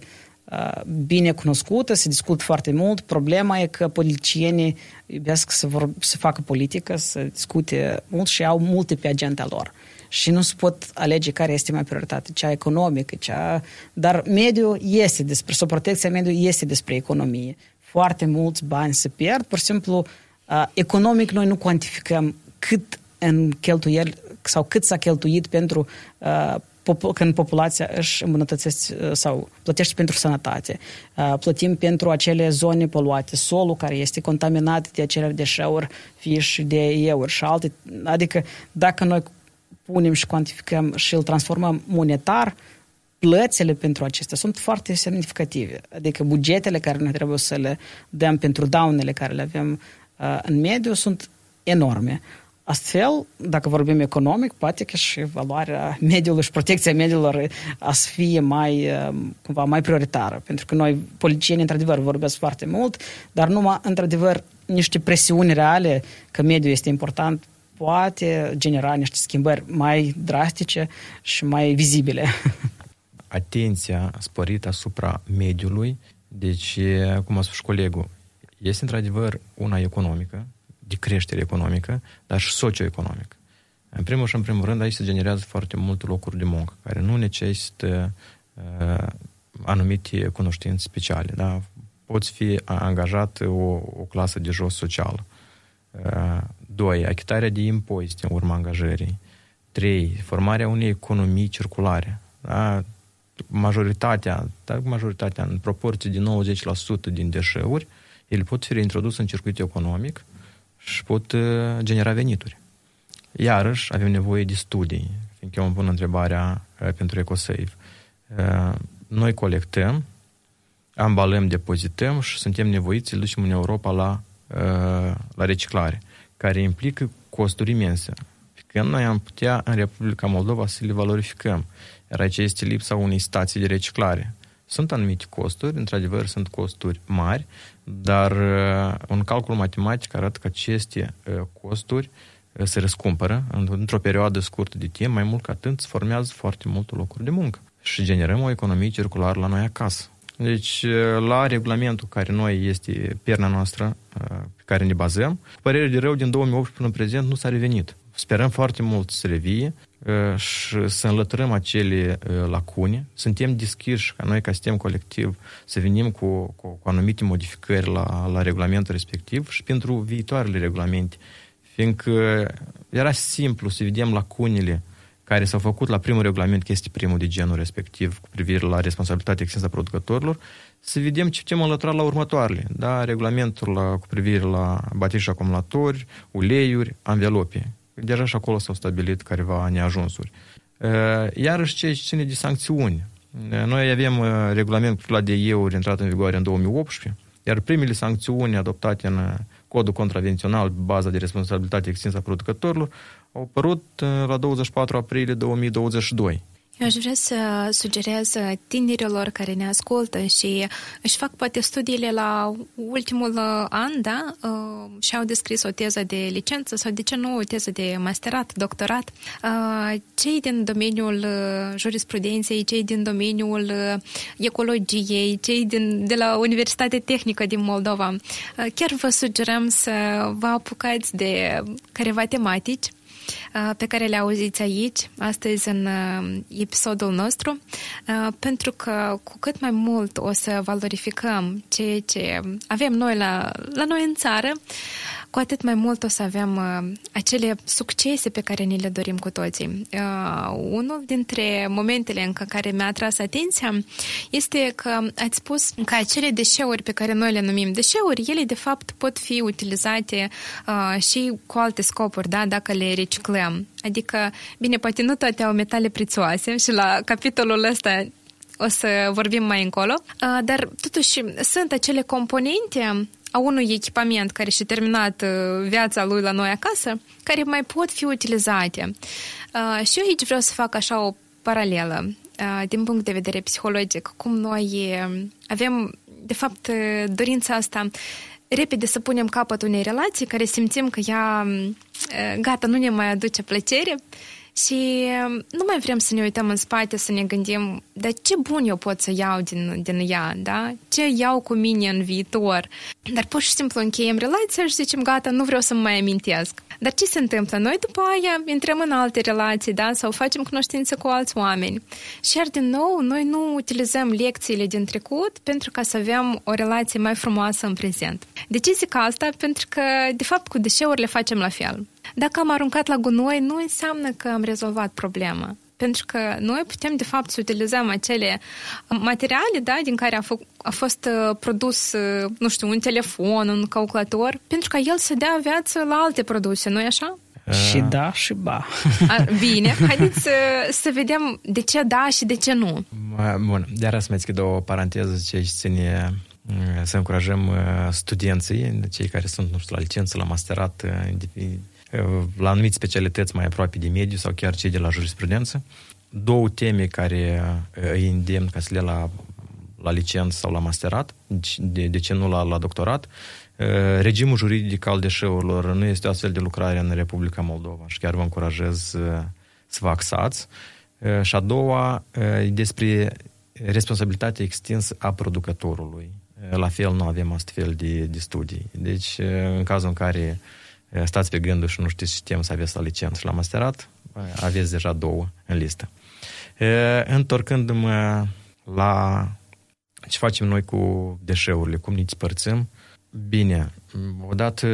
bine cunoscută, se discută foarte mult. Problema e că politicienii iubesc să, vor, să facă politică, să discute mult și au multe pe agenda lor. Și nu se pot alege care este mai prioritate, cea economică, cea... Dar mediul este despre, sau protecția mediului este despre economie. Foarte mulți bani se pierd, pur și simplu, economic noi nu cuantificăm cât în cheltuieli sau cât s-a cheltuit pentru uh, când populația își îmbunătățește uh, sau plătește pentru sănătate, uh, plătim pentru acele zone poluate, solul care este contaminat de acele deșeuri, fie și de euri și alte. Adică dacă noi punem și cuantificăm și îl transformăm monetar, plățile pentru acestea sunt foarte semnificative. Adică bugetele care noi trebuie să le dăm pentru daunele care le avem uh, în mediu sunt enorme. Astfel, dacă vorbim economic, poate că și valoarea mediului și protecția mediilor a să fie mai, um, cumva, mai prioritară. Pentru că noi, politicieni, într-adevăr, vorbesc foarte mult, dar numai, într-adevăr, niște presiuni reale că mediul este important poate genera niște schimbări mai drastice și mai vizibile. Atenția sporită asupra mediului, deci, cum a spus colegul, este într-adevăr una economică, de creștere economică, dar și socioeconomică. În primul și în primul rând, aici se generează foarte multe locuri de muncă, care nu necesită uh, anumite cunoștințe speciale. Da? Poți fi angajat o, o clasă de jos socială. Uh, doi, achitarea de impozite în urma angajării. Trei, formarea unei economii circulare. Da? Majoritatea, dar majoritatea, în proporție de 90% din deșeuri, ele pot fi reintroduse în circuit economic și pot uh, genera venituri. Iarăși avem nevoie de studii, fiindcă eu îmi pun întrebarea uh, pentru EcoSave. Uh, noi colectăm, ambalăm, depozităm și suntem nevoiți să ducem în Europa la, la reciclare, care implică costuri imense. Când noi am putea în Republica Moldova să le valorificăm. Iar aici este lipsa unei stații de reciclare. Sunt anumite costuri, într-adevăr sunt costuri mari, dar uh, un calcul matematic arată că aceste uh, costuri uh, se răscumpără într-o perioadă scurtă de timp, mai mult ca atât, se formează foarte multe locuri de muncă și generăm o economie circulară la noi acasă. Deci, la regulamentul care noi este perna noastră, pe care ne bazăm, părerea de rău din 2008 până în prezent nu s-a revenit. Sperăm foarte mult să revie și să înlăturăm acele lacune. Suntem deschiși ca noi, ca sistem colectiv, să venim cu, cu, cu anumite modificări la, la regulamentul respectiv și pentru viitoarele regulamente. Fiindcă era simplu să vedem lacunile care s-au făcut la primul regulament, că este primul de genul respectiv, cu privire la responsabilitatea extinsă a producătorilor, să vedem ce putem înlătura la următoarele. Da? Regulamentul la, cu privire la baterii și acumulatori, uleiuri, anvelope deja și acolo s-au stabilit careva neajunsuri. Iarăși ce ține de sancțiuni. Noi avem regulamentul la de euri intrat în vigoare în 2018, iar primele sancțiuni adoptate în codul contravențional, baza de responsabilitate extinsă a producătorilor, au apărut la 24 aprilie 2022. Eu aș vrea să sugerez tinerilor care ne ascultă și își fac poate studiile la ultimul an, da? Uh, și au descris o teză de licență sau de ce nu o teză de masterat, doctorat. Uh, cei din domeniul uh, jurisprudenței, cei din domeniul ecologiei, cei din, de la Universitatea Tehnică din Moldova, chiar vă sugerăm să vă apucați de careva tematici Uh, pe care le auziți aici, astăzi în uh, episodul nostru, uh, pentru că cu cât mai mult o să valorificăm ceea ce avem noi la, la noi în țară, cu atât mai mult o să avem uh, acele succese pe care ni le dorim cu toții. Uh, unul dintre momentele în care mi-a atras atenția este că ați spus că acele deșeuri pe care noi le numim deșeuri, ele de fapt pot fi utilizate uh, și cu alte scopuri, da, dacă le reciclăm. Adică, bine, poate nu toate au metale prețioase și la capitolul ăsta o să vorbim mai încolo, uh, dar totuși sunt acele componente a unui echipament care și-a terminat uh, viața lui la noi acasă, care mai pot fi utilizate. Uh, și eu aici vreau să fac așa o paralelă uh, din punct de vedere psihologic, cum noi avem, de fapt, dorința asta repede să punem capăt unei relații care simțim că ea, gata, nu ne mai aduce plăcere și um, nu mai vrem să ne uităm în spate, să ne gândim, dar ce bun eu pot să iau din, din ea, da? Ce iau cu mine în viitor? Dar pur și simplu încheiem relația și zicem, gata, nu vreau să mă mai amintesc. Dar ce se întâmplă? Noi după aia intrăm în alte relații, da? Sau facem cunoștință cu alți oameni. Și iar din nou, noi nu utilizăm lecțiile din trecut pentru ca să avem o relație mai frumoasă în prezent. De ce zic asta? Pentru că, de fapt, cu deșeurile facem la fel. Dacă am aruncat la gunoi, nu înseamnă că am rezolvat problema. Pentru că noi putem, de fapt, să utilizăm acele materiale da, din care a, f- a fost uh, produs, uh, nu știu, un telefon, un calculator, pentru ca el să dea viață la alte produse, nu-i așa? Și da și ba. A, bine, haideți să, să vedem de ce da și de ce nu. Bun, de să mai deschid o paranteză ce ține să încurajăm studenții, cei care sunt, nu știu, la licență, la masterat, la anumite specialități mai aproape de mediu sau chiar cei de la jurisprudență. Două teme care îi îndemn ca să le la, la licență sau la masterat, de, de ce nu la, la doctorat. Regimul juridic al deșeurilor nu este o astfel de lucrare în Republica Moldova și chiar vă încurajez să vă axați. Și a doua, despre responsabilitatea extinsă a producătorului. La fel nu avem astfel de, de studii. Deci, în cazul în care stați pe gândul și nu știți ce tem să aveți la licență și la masterat, aveți deja două în listă. Întorcându-mă la ce facem noi cu deșeurile, cum ne spărțim, bine, odată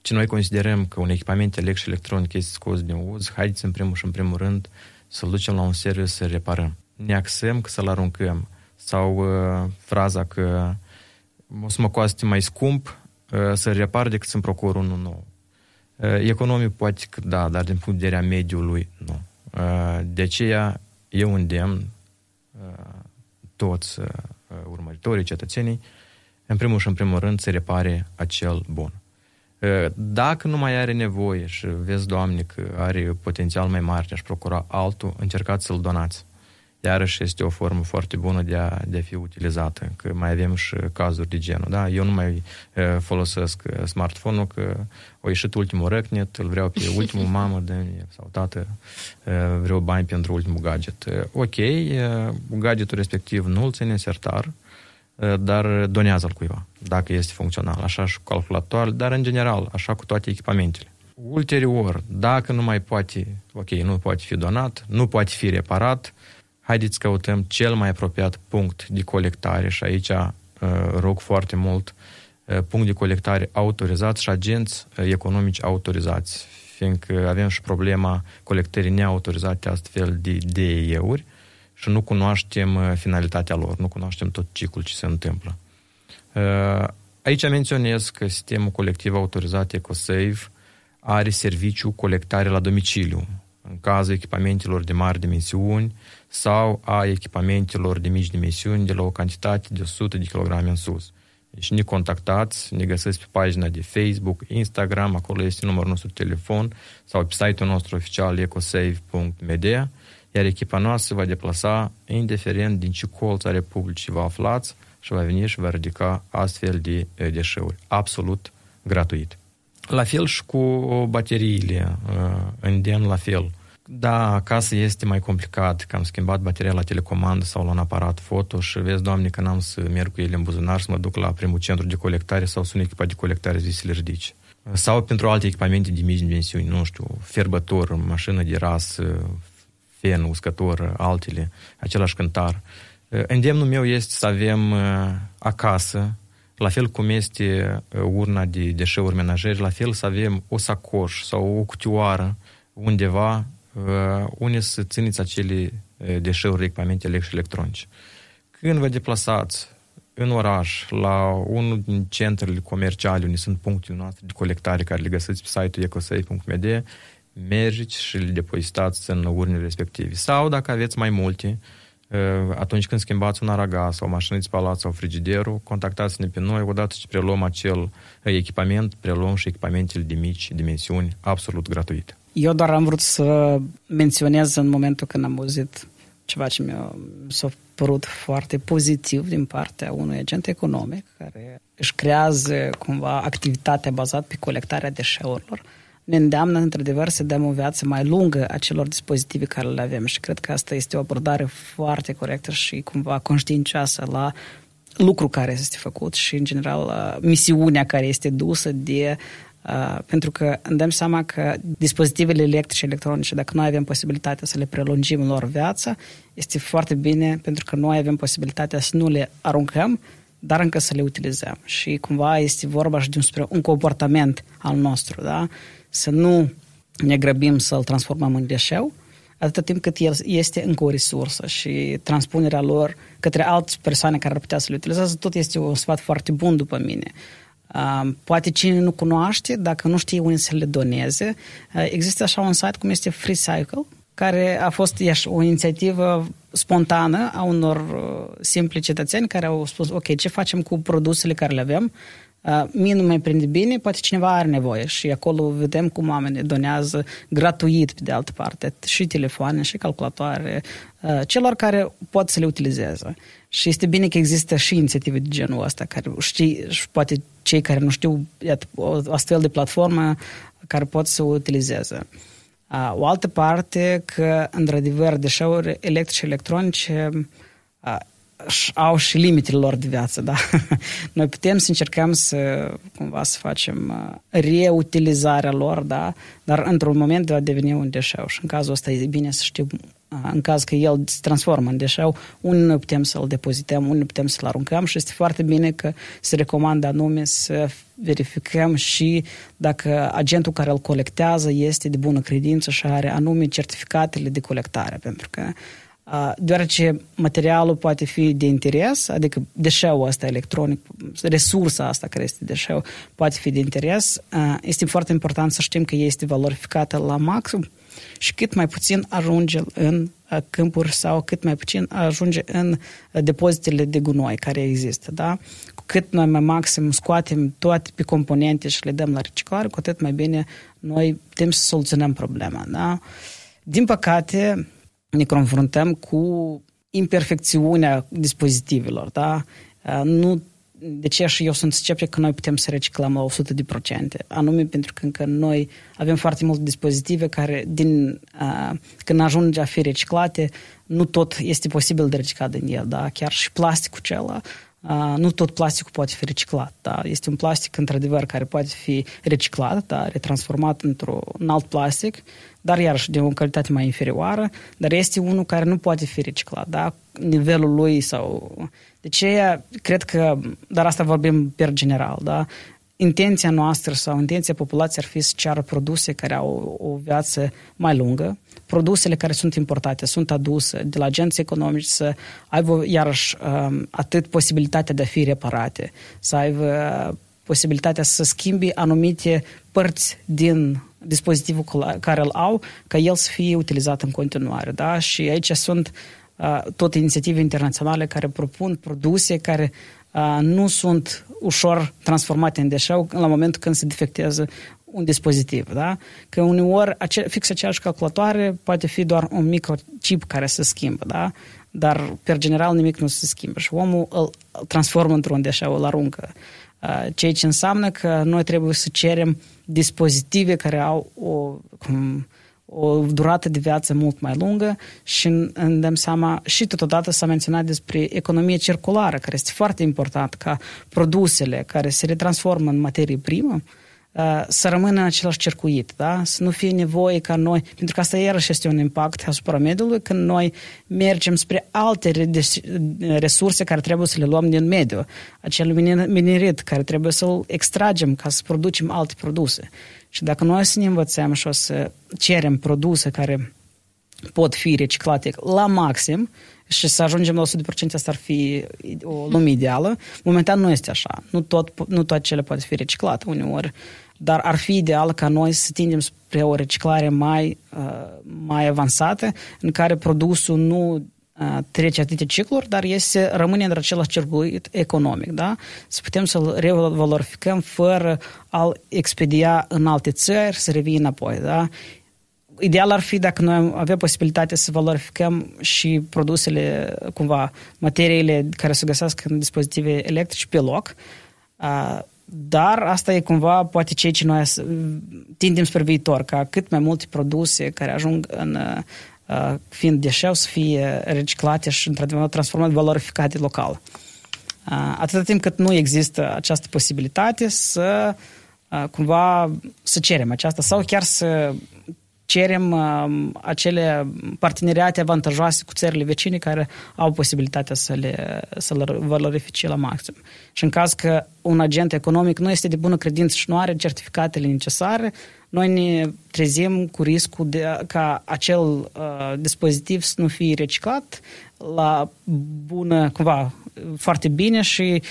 ce noi considerăm că un echipament electric și electronic este scos din uz, haideți în primul și în primul rând să-l ducem la un serviciu să reparăm. Ne axăm că să-l aruncăm. Sau uh, fraza că o să mă coaste mai scump să repar decât să-mi procur unul nou. Economic poate că da, dar din punct de vedere a mediului, nu. De aceea eu îndemn toți urmăritorii, cetățenii, în primul și în primul rând să repare acel bun. Dacă nu mai are nevoie și vezi, Doamne, că are potențial mai mare de a-și procura altul, încercați să-l donați iarăși este o formă foarte bună de a, de a fi utilizată, că mai avem și cazuri de genul, da? Eu nu mai uh, folosesc smartphone-ul, că o ieșit ultimul răcnet, îl vreau pe ultimul mamă de sau tată, uh, vreau bani pentru ultimul gadget. Uh, ok, uh, gadgetul respectiv nu îl ține sertar, uh, dar donează-l cuiva, dacă este funcțional, așa și cu calculatoare, dar în general, așa cu toate echipamentele. Ulterior, dacă nu mai poate, ok, nu poate fi donat, nu poate fi reparat, haideți să căutăm cel mai apropiat punct de colectare și aici uh, rog foarte mult uh, punct de colectare autorizat și agenți uh, economici autorizați, fiindcă avem și problema colectării neautorizate astfel de DE-uri și nu cunoaștem finalitatea lor, nu cunoaștem tot ciclul ce se întâmplă. Aici menționez că sistemul colectiv autorizat EcoSave are serviciu colectare la domiciliu, în cazul echipamentelor de mari dimensiuni, sau a echipamentelor de mici dimensiuni de la o cantitate de 100 de kg în sus. Deci ne contactați, ne găsiți pe pagina de Facebook, Instagram, acolo este numărul nostru de telefon sau pe site-ul nostru oficial ecosave.media iar echipa noastră se va deplasa indiferent din ce colț a Republicii vă aflați și va veni și va ridica astfel de deșeuri, absolut gratuit. La fel și cu bateriile, îndemn la fel. Da, acasă este mai complicat, că am schimbat bateria la telecomandă sau la un aparat foto și vezi, doamne, că n-am să merg cu ele în buzunar să mă duc la primul centru de colectare sau sun echipa de colectare zi să le ridice. Sau pentru alte echipamente de mici dimensiuni, nu știu, ferbător, mașină de ras, fen, uscător, altele, același cântar. Îndemnul meu este să avem acasă, la fel cum este urna de deșeuri menajeri, la fel să avem o sacoș sau o cutioară undeva unde să țineți acele deșeuri, echipamente electrice electronice. Când vă deplasați în oraș, la unul din centrele comerciale unde sunt punctele noastre de colectare care le găsiți pe site-ul ecosave.md, mergeți și le depozitați în urnele respective. Sau, dacă aveți mai multe, atunci când schimbați un aragaz sau o mașină de spălat sau frigiderul, contactați-ne pe noi, odată ce preluăm acel echipament, preluăm și echipamentele de mici dimensiuni, absolut gratuite. Eu doar am vrut să menționez în momentul când am auzit ceva ce mi-a, s-a părut foarte pozitiv din partea unui agent economic care își creează cumva activitatea bazată pe colectarea deșeurilor, ne îndeamnă într-adevăr să dăm o viață mai lungă acelor dispozitive care le avem. Și cred că asta este o abordare foarte corectă și cumva conștiincioasă la lucru care este făcut și în general misiunea care este dusă de Uh, pentru că îmi dăm seama că dispozitivele electrice, electronice, dacă noi avem posibilitatea să le prelungim lor viața, este foarte bine pentru că noi avem posibilitatea să nu le aruncăm, dar încă să le utilizăm. Și cumva este vorba și despre un comportament al nostru, da? Să nu ne grăbim să-l transformăm în deșeu, atâta timp cât el este încă o resursă și transpunerea lor către alte persoane care ar putea să le utilizeze, tot este un sfat foarte bun după mine. Poate cine nu cunoaște, dacă nu știe unde să le doneze, există așa un site cum este Free Cycle, care a fost iași, o inițiativă spontană a unor simpli cetățeni care au spus, ok, ce facem cu produsele care le avem? Mie nu mai prinde bine, poate cineva are nevoie și acolo vedem cum oamenii donează gratuit, pe de altă parte, și telefoane, și calculatoare, celor care pot să le utilizeze. Și este bine că există și inițiative de genul ăsta, care știi, și poate cei care nu știu, iată, o astfel de platformă care pot să o utilizeze. O altă parte că, într-adevăr, deșeuri electrice electronice au și limitele lor de viață, da? Noi putem să încercăm să, cumva, să facem reutilizarea lor, da? Dar într-un moment va deveni un deșeu și în cazul ăsta e bine să știu în caz că el se transformă în deșeu, unde nu putem să-l depozităm, unde putem să-l aruncăm și este foarte bine că se recomandă anume să verificăm și dacă agentul care îl colectează este de bună credință și are anume certificatele de colectare, pentru că deoarece materialul poate fi de interes, adică deșeul ăsta electronic, resursa asta care este deșeu, poate fi de interes, este foarte important să știm că este valorificată la maxim și cât mai puțin ajunge în câmpuri sau cât mai puțin ajunge în depozitele de gunoi care există, da? Cu cât noi mai maxim scoatem toate pe componente și le dăm la reciclare, cu atât mai bine noi putem să soluționăm problema, da? Din păcate, ne confruntăm cu imperfecțiunea dispozitivelor, da? Nu de ce și eu sunt sceptic că noi putem să reciclăm la 100%, anume pentru că încă noi avem foarte multe dispozitive care, din, uh, când ajunge a fi reciclate, nu tot este posibil de reciclat din el, da? chiar și plasticul acela, uh, nu tot plasticul poate fi reciclat, da? este un plastic într-adevăr care poate fi reciclat, da? retransformat într-un alt plastic, dar iarăși de o calitate mai inferioară, dar este unul care nu poate fi reciclat, da? nivelul lui sau de ce cred că, dar asta vorbim per general, da? Intenția noastră sau intenția populației ar fi să ceară produse care au o viață mai lungă, produsele care sunt importate, sunt aduse de la agenții economici să aibă iarăși um, atât posibilitatea de a fi reparate, să aibă posibilitatea să schimbi anumite părți din dispozitivul care îl au, ca el să fie utilizat în continuare. Da? Și aici sunt tot inițiative internaționale care propun produse care nu sunt ușor transformate în deșeu la momentul când se defectează un dispozitiv, da? Că uneori ace- fix aceeași calculatoare poate fi doar un microchip care se schimbă, da? Dar, per general, nimic nu se schimbă și omul îl transformă într-un deșeu, îl aruncă. Ceea ce înseamnă că noi trebuie să cerem dispozitive care au o, cum, o durată de viață mult mai lungă și îmi dăm seama și totodată s-a menționat despre economie circulară, care este foarte important ca produsele care se retransformă în materie primă Uh, să rămână în același circuit, da? să nu fie nevoie ca noi, pentru că asta iarăși este un impact asupra mediului când noi mergem spre alte resurse care trebuie să le luăm din mediu, acel minerit care trebuie să-l extragem ca să producem alte produse. Și dacă noi să ne învățăm și o să cerem produse care pot fi reciclate la maxim și să ajungem la 100% asta ar fi o lume ideală. Momentan nu este așa. Nu tot, nu tot cele poate fi reciclate uneori dar ar fi ideal ca noi să tindem spre o reciclare mai, uh, mai avansată, în care produsul nu uh, trece atâtea cicluri, dar este, rămâne în același circuit economic, da? Să putem să-l revalorificăm fără a-l expedia în alte țări, să revină înapoi, da? Ideal ar fi dacă noi avem posibilitatea să valorificăm și produsele, cumva, materiile care se găsesc în dispozitive electrice pe loc, uh, dar asta e cumva poate ceea ce noi tindem spre viitor, ca cât mai multe produse care ajung în uh, fiind deșeu să fie reciclate și într-adevăr transformate valorificate local. Uh, atâta timp cât nu există această posibilitate să uh, cumva să cerem aceasta sau chiar să cerem uh, acele parteneriate avantajoase cu țările vecine care au posibilitatea să le, să le valorifice la maxim. Și în caz că un agent economic nu este de bună credință și nu are certificatele necesare, noi ne trezim cu riscul de ca acel uh, dispozitiv să nu fie reciclat la bună, cumva, foarte bine și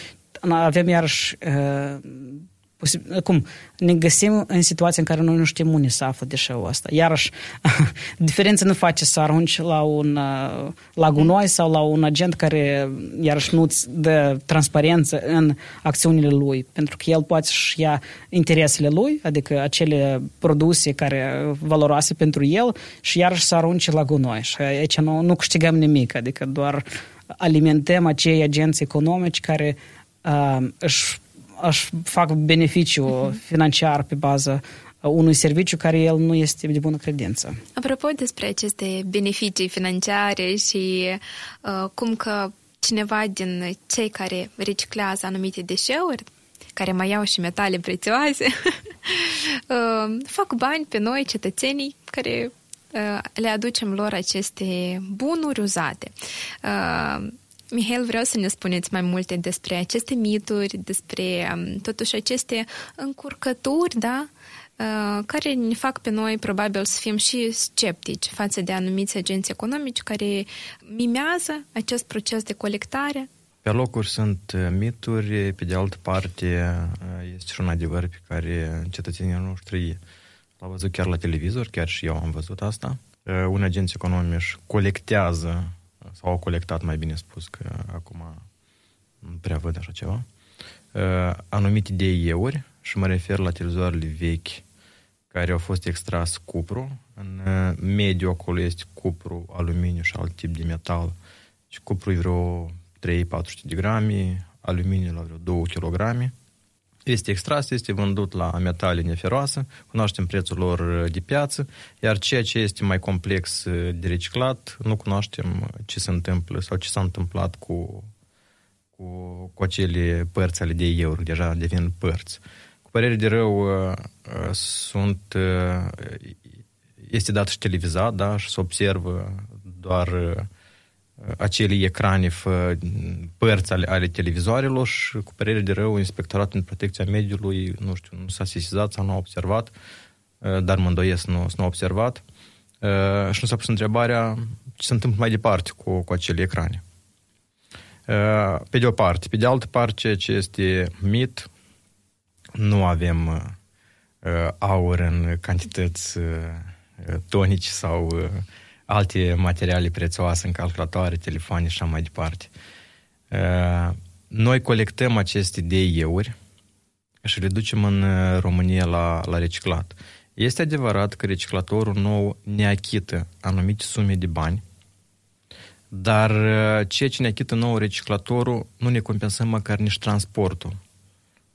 avem iarăși uh, cum, ne găsim în situația în care noi nu știm unde să află deșeul ăsta. Iarăși, diferența nu face să arunci la un uh, la gunoi sau la un agent care iarăși nu-ți dă transparență în acțiunile lui, pentru că el poate să ia interesele lui, adică acele produse care valoroase pentru el și iarăși să arunce la gunoi. Și aici nu, nu câștigăm nimic, adică doar alimentăm acei agenți economici care uh, își aș fac beneficiu financiar pe bază unui serviciu care el nu este de bună credință. Apropo despre aceste beneficii financiare și uh, cum că cineva din cei care reciclează anumite deșeuri, care mai iau și metale prețioase, uh, fac bani pe noi, cetățenii, care uh, le aducem lor aceste bunuri uzate. Uh, Mihail, vreau să ne spuneți mai multe despre aceste mituri, despre um, totuși aceste încurcături, da? Uh, care ne fac pe noi probabil să fim și sceptici față de anumiți agenți economici care mimează acest proces de colectare. Pe locuri sunt uh, mituri, pe de altă parte uh, este și un adevăr pe care cetățenii noștri l-au văzut chiar la televizor, chiar și eu am văzut asta. Un agent economic colectează sau au colectat, mai bine spus, că acum nu prea văd așa ceva, uh, anumite DE-uri și mă refer la televizoarele vechi care au fost extras cupru. În uh, mediu acolo este cupru, aluminiu și alt tip de metal. Și cupru e vreo 3-400 de grame, aluminiu la vreo 2 kg este extras, este vândut la metale neferoase, cunoaștem prețul lor uh, de piață, iar ceea ce este mai complex uh, de reciclat, nu cunoaștem ce se întâmplă sau ce s-a întâmplat cu, cu, cu acele părți ale de euro, deja devin părți. Cu părere de rău, uh, sunt, este dat și televizat, da, și se observă doar acele ecrane fă, părți ale, ale televizoarelor și cu părere de rău inspectoratul în protecția mediului, nu știu, nu s-a sesizat sau nu a observat, dar mă îndoiesc nu, nu a observat și nu s-a pus întrebarea ce se întâmplă mai departe cu, cu acele ecrane. Pe de o parte. Pe de altă parte, ce este mit, nu avem aur în cantități tonici sau alte materiale prețioase în calculatoare, telefoane și așa mai departe. Noi colectăm aceste DE-uri și le ducem în România la, la reciclat. Este adevărat că reciclatorul nou ne achită anumite sume de bani, dar ceea ce ne achită nou reciclatorul nu ne compensăm măcar nici transportul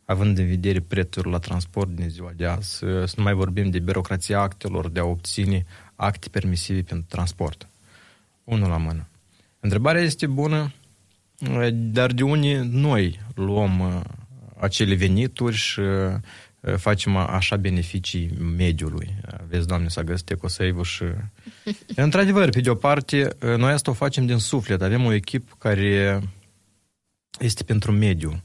având în vedere prețuri la transport din ziua de azi, să nu mai vorbim de birocrația actelor de a obține acte permisive pentru transport. Unul la mână. Întrebarea este bună, dar de unde noi luăm uh, acele venituri și uh, facem așa beneficii mediului. Vezi, Doamne, s-a găsit ecosave și... Într-adevăr, pe de o parte, noi asta o facem din suflet. Avem o echipă care este pentru mediu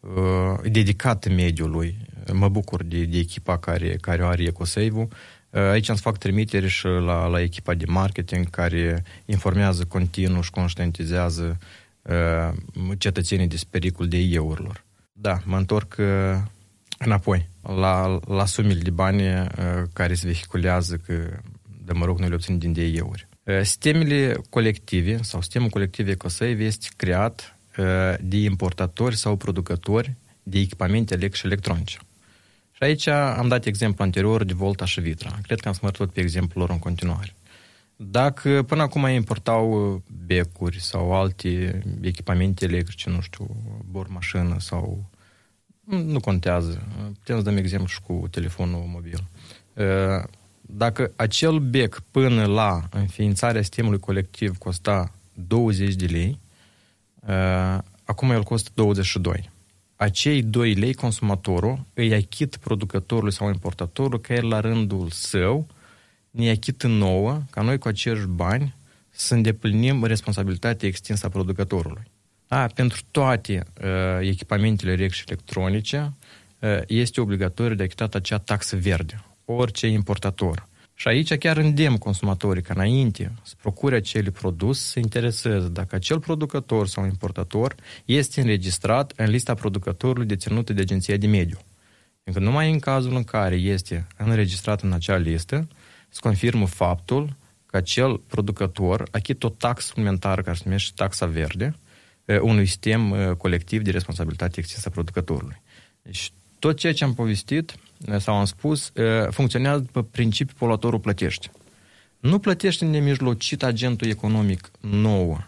uh, dedicată mediului. Mă bucur de, de echipa care, care o are EcoSave-ul. Uh, aici îmi fac trimitere și la, la echipa de marketing care informează continuu și conștientizează uh, cetățenii despre pericol de IE-urilor. Da, mă întorc uh, înapoi la, la sumele de bani uh, care se vehiculează că, de mă rog, noi le obținem din DIE-uri. Uh, sistemele colective sau sistemul colectiv EcoSave este creat de importatori sau producători de echipamente elect și electronice. Și aici am dat exemplu anterior de Volta și Vitra. Cred că am să pe exemplul lor în continuare. Dacă până acum importau becuri sau alte echipamente electrice, nu știu, bor mașină sau... Nu contează. Putem să dăm exemplu și cu telefonul mobil. Dacă acel bec până la înființarea sistemului colectiv costa 20 de lei, Uh, acum el costă 22. Acei 2 lei consumatorul îi achit producătorului sau importatorul că el la rândul său ne achită nouă ca noi cu acești bani să îndeplinim responsabilitatea extinsă a producătorului. Da, pentru toate uh, echipamentele rec și electronice uh, este obligatoriu de achitat acea taxă verde. Orice importator. Și aici chiar îndemn consumatorii ca înainte să procure acele produs, să intereseze dacă acel producător sau importator este înregistrat în lista producătorului deținută de Agenția de Mediu. Încă numai în cazul în care este înregistrat în acea listă, se confirmă faptul că acel producător achită o taxă suplimentară care se numește taxa verde, unui sistem colectiv de responsabilitate extinsă a producătorului. Deci tot ceea ce am povestit sau am spus, funcționează pe principiul poluatorul plătește. Nu plătește nemijlocit agentul economic nouă,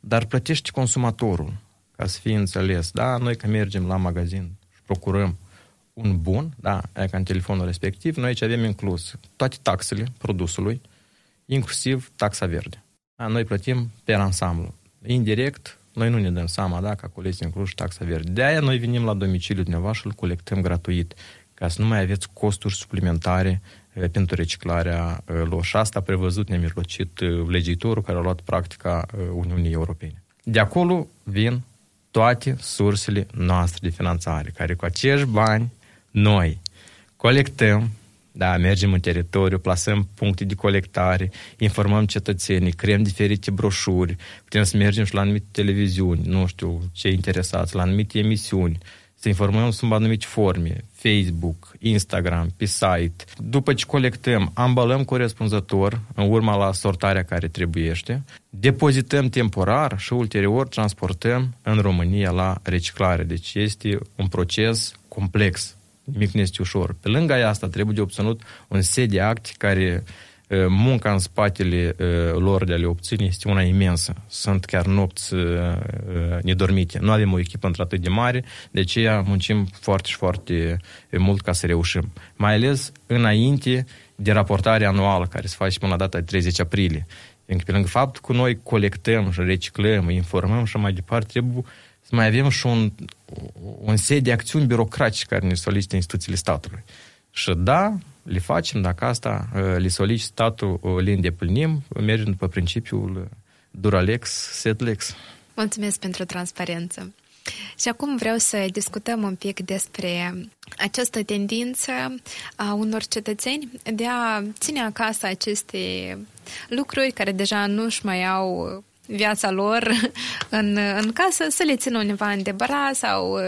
dar plătește consumatorul, ca să fie înțeles. Da, noi că mergem la magazin și procurăm un bun, da, e ca în telefonul respectiv, noi aici avem inclus toate taxele produsului, inclusiv taxa verde. Da, noi plătim pe ansamblu. Indirect, noi nu ne dăm seama, da, că acolo este inclus taxa verde. De aia noi venim la domiciliul dumneavoastră și îl colectăm gratuit ca să nu mai aveți costuri suplimentare eh, pentru reciclarea eh, lor. Și asta a prevăzut nemijlocit eh, legiuitorul care a luat practica Uniunii Europene. De acolo vin toate sursele noastre de finanțare, care cu acești bani noi colectăm, da, mergem în teritoriu, plasăm puncte de colectare, informăm cetățenii, creăm diferite broșuri, putem să mergem și la anumite televiziuni, nu știu ce interesați, la anumite emisiuni, să informăm sub anumite forme, Facebook, Instagram, pe site. După ce colectăm, ambalăm corespunzător în urma la sortarea care trebuiește, depozităm temporar și ulterior transportăm în România la reciclare. Deci este un proces complex. Nimic nu este ușor. Pe lângă asta trebuie de obținut un set de acte care munca în spatele lor de a le obține este una imensă. Sunt chiar nopți nedormite. Nu avem o echipă într-atât de mare, de aceea muncim foarte și foarte mult ca să reușim. Mai ales înainte de raportarea anuală care se face până la data de 30 aprilie. Pentru că pe lângă faptul că noi colectăm și reciclăm, informăm și mai departe, trebuie să mai avem și un, un set de acțiuni birocratice care ne solicită instituțiile statului. Și da, le facem, dacă asta uh, le solicit statul, uh, le îndeplinim, mergem după principiul Duralex, Setlex. Mulțumesc pentru transparență. Și acum vreau să discutăm un pic despre această tendință a unor cetățeni de a ține acasă aceste lucruri care deja nu își mai au viața lor în, în casă, să le țină undeva în debara sau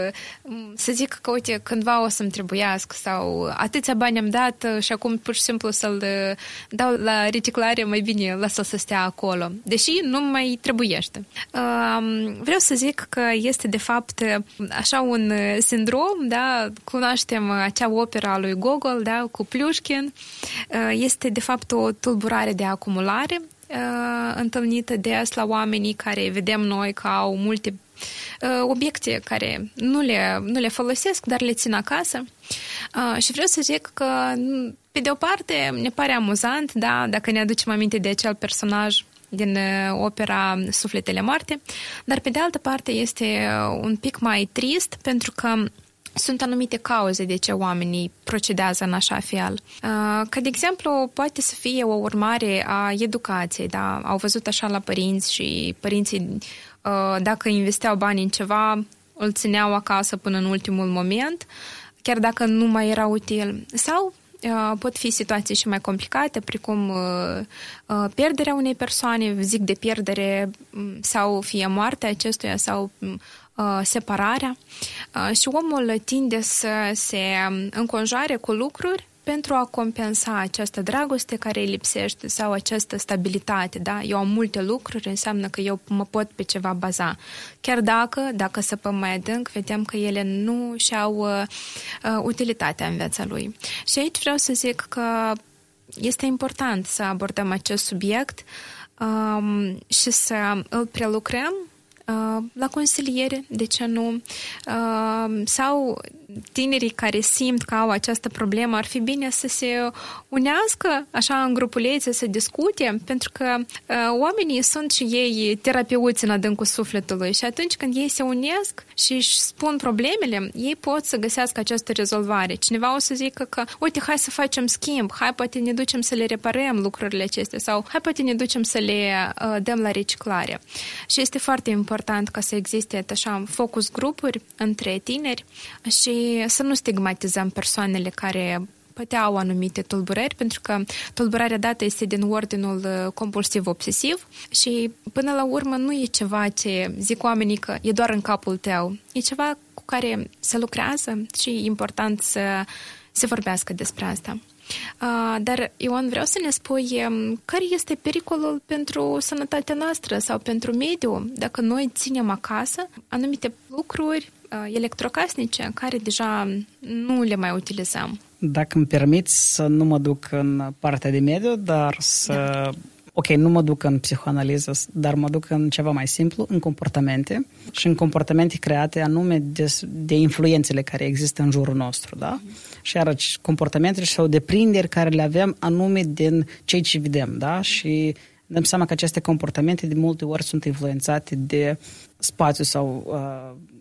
să zic că, uite, cândva o să-mi trebuiască sau atâția bani am dat și acum pur și simplu să-l dau la reciclare, mai bine lasă să stea acolo, deși nu mai trebuiește. Vreau să zic că este de fapt așa un sindrom, da, cunoaștem acea opera a lui Gogol, da, cu Pliușkin, este de fapt o tulburare de acumulare uh, întâlnită des la oamenii care vedem noi că au multe uh, obiecte care nu le, nu le folosesc, dar le țin acasă. Uh, și vreau să zic că, pe de o parte, ne pare amuzant, da, dacă ne aducem aminte de acel personaj din uh, opera Sufletele moarte, dar pe de altă parte este uh, un pic mai trist pentru că sunt anumite cauze de ce oamenii procedează în așa fel. Uh, ca de exemplu, poate să fie o urmare a educației, da? Au văzut așa la părinți și părinții, uh, dacă investeau bani în ceva, îl țineau acasă până în ultimul moment, chiar dacă nu mai era util. Sau uh, pot fi situații și mai complicate, precum pierderea unei persoane, zic de pierdere mm, sau fie moartea acestuia sau mm, Uh, separarea uh, și omul tinde să se înconjoare cu lucruri pentru a compensa această dragoste care îi lipsește sau această stabilitate, da? Eu am multe lucruri, înseamnă că eu mă pot pe ceva baza. Chiar dacă, dacă săpăm mai adânc, vedem că ele nu și-au uh, uh, utilitatea în viața lui. Și aici vreau să zic că este important să abordăm acest subiect um, și să îl prelucrăm Uh, la consiliere, de ce nu, uh, sau tinerii care simt că au această problemă, ar fi bine să se unească așa în grupulețe, să discute, pentru că uh, oamenii sunt și ei terapeuți în adâncul sufletului și atunci când ei se unesc și își spun problemele, ei pot să găsească această rezolvare. Cineva o să zică că, uite, hai să facem schimb, hai poate ne ducem să le reparăm lucrurile acestea sau hai poate ne ducem să le uh, dăm la reciclare. Și este foarte important ca să existe așa focus grupuri între tineri și să nu stigmatizăm persoanele care poate au anumite tulburări, pentru că tulburarea dată este din ordinul uh, compulsiv-obsesiv și până la urmă nu e ceva ce zic oamenii că e doar în capul tău. E ceva cu care se lucrează și e important să se vorbească despre asta. Uh, dar, Ion, vreau să ne spui um, care este pericolul pentru sănătatea noastră sau pentru mediu dacă noi ținem acasă anumite lucruri uh, electrocasnice care deja nu le mai utilizăm. Dacă îmi permiți să nu mă duc în partea de mediu, dar să da ok, nu mă duc în psihoanaliză, dar mă duc în ceva mai simplu, în comportamente și în comportamente create anume de, de influențele care există în jurul nostru, da? Mm-hmm. Și iarăși comportamentele sau deprinderi care le avem anume din cei ce vedem, da? Și dăm seama că aceste comportamente de multe ori sunt influențate de spațiu sau uh,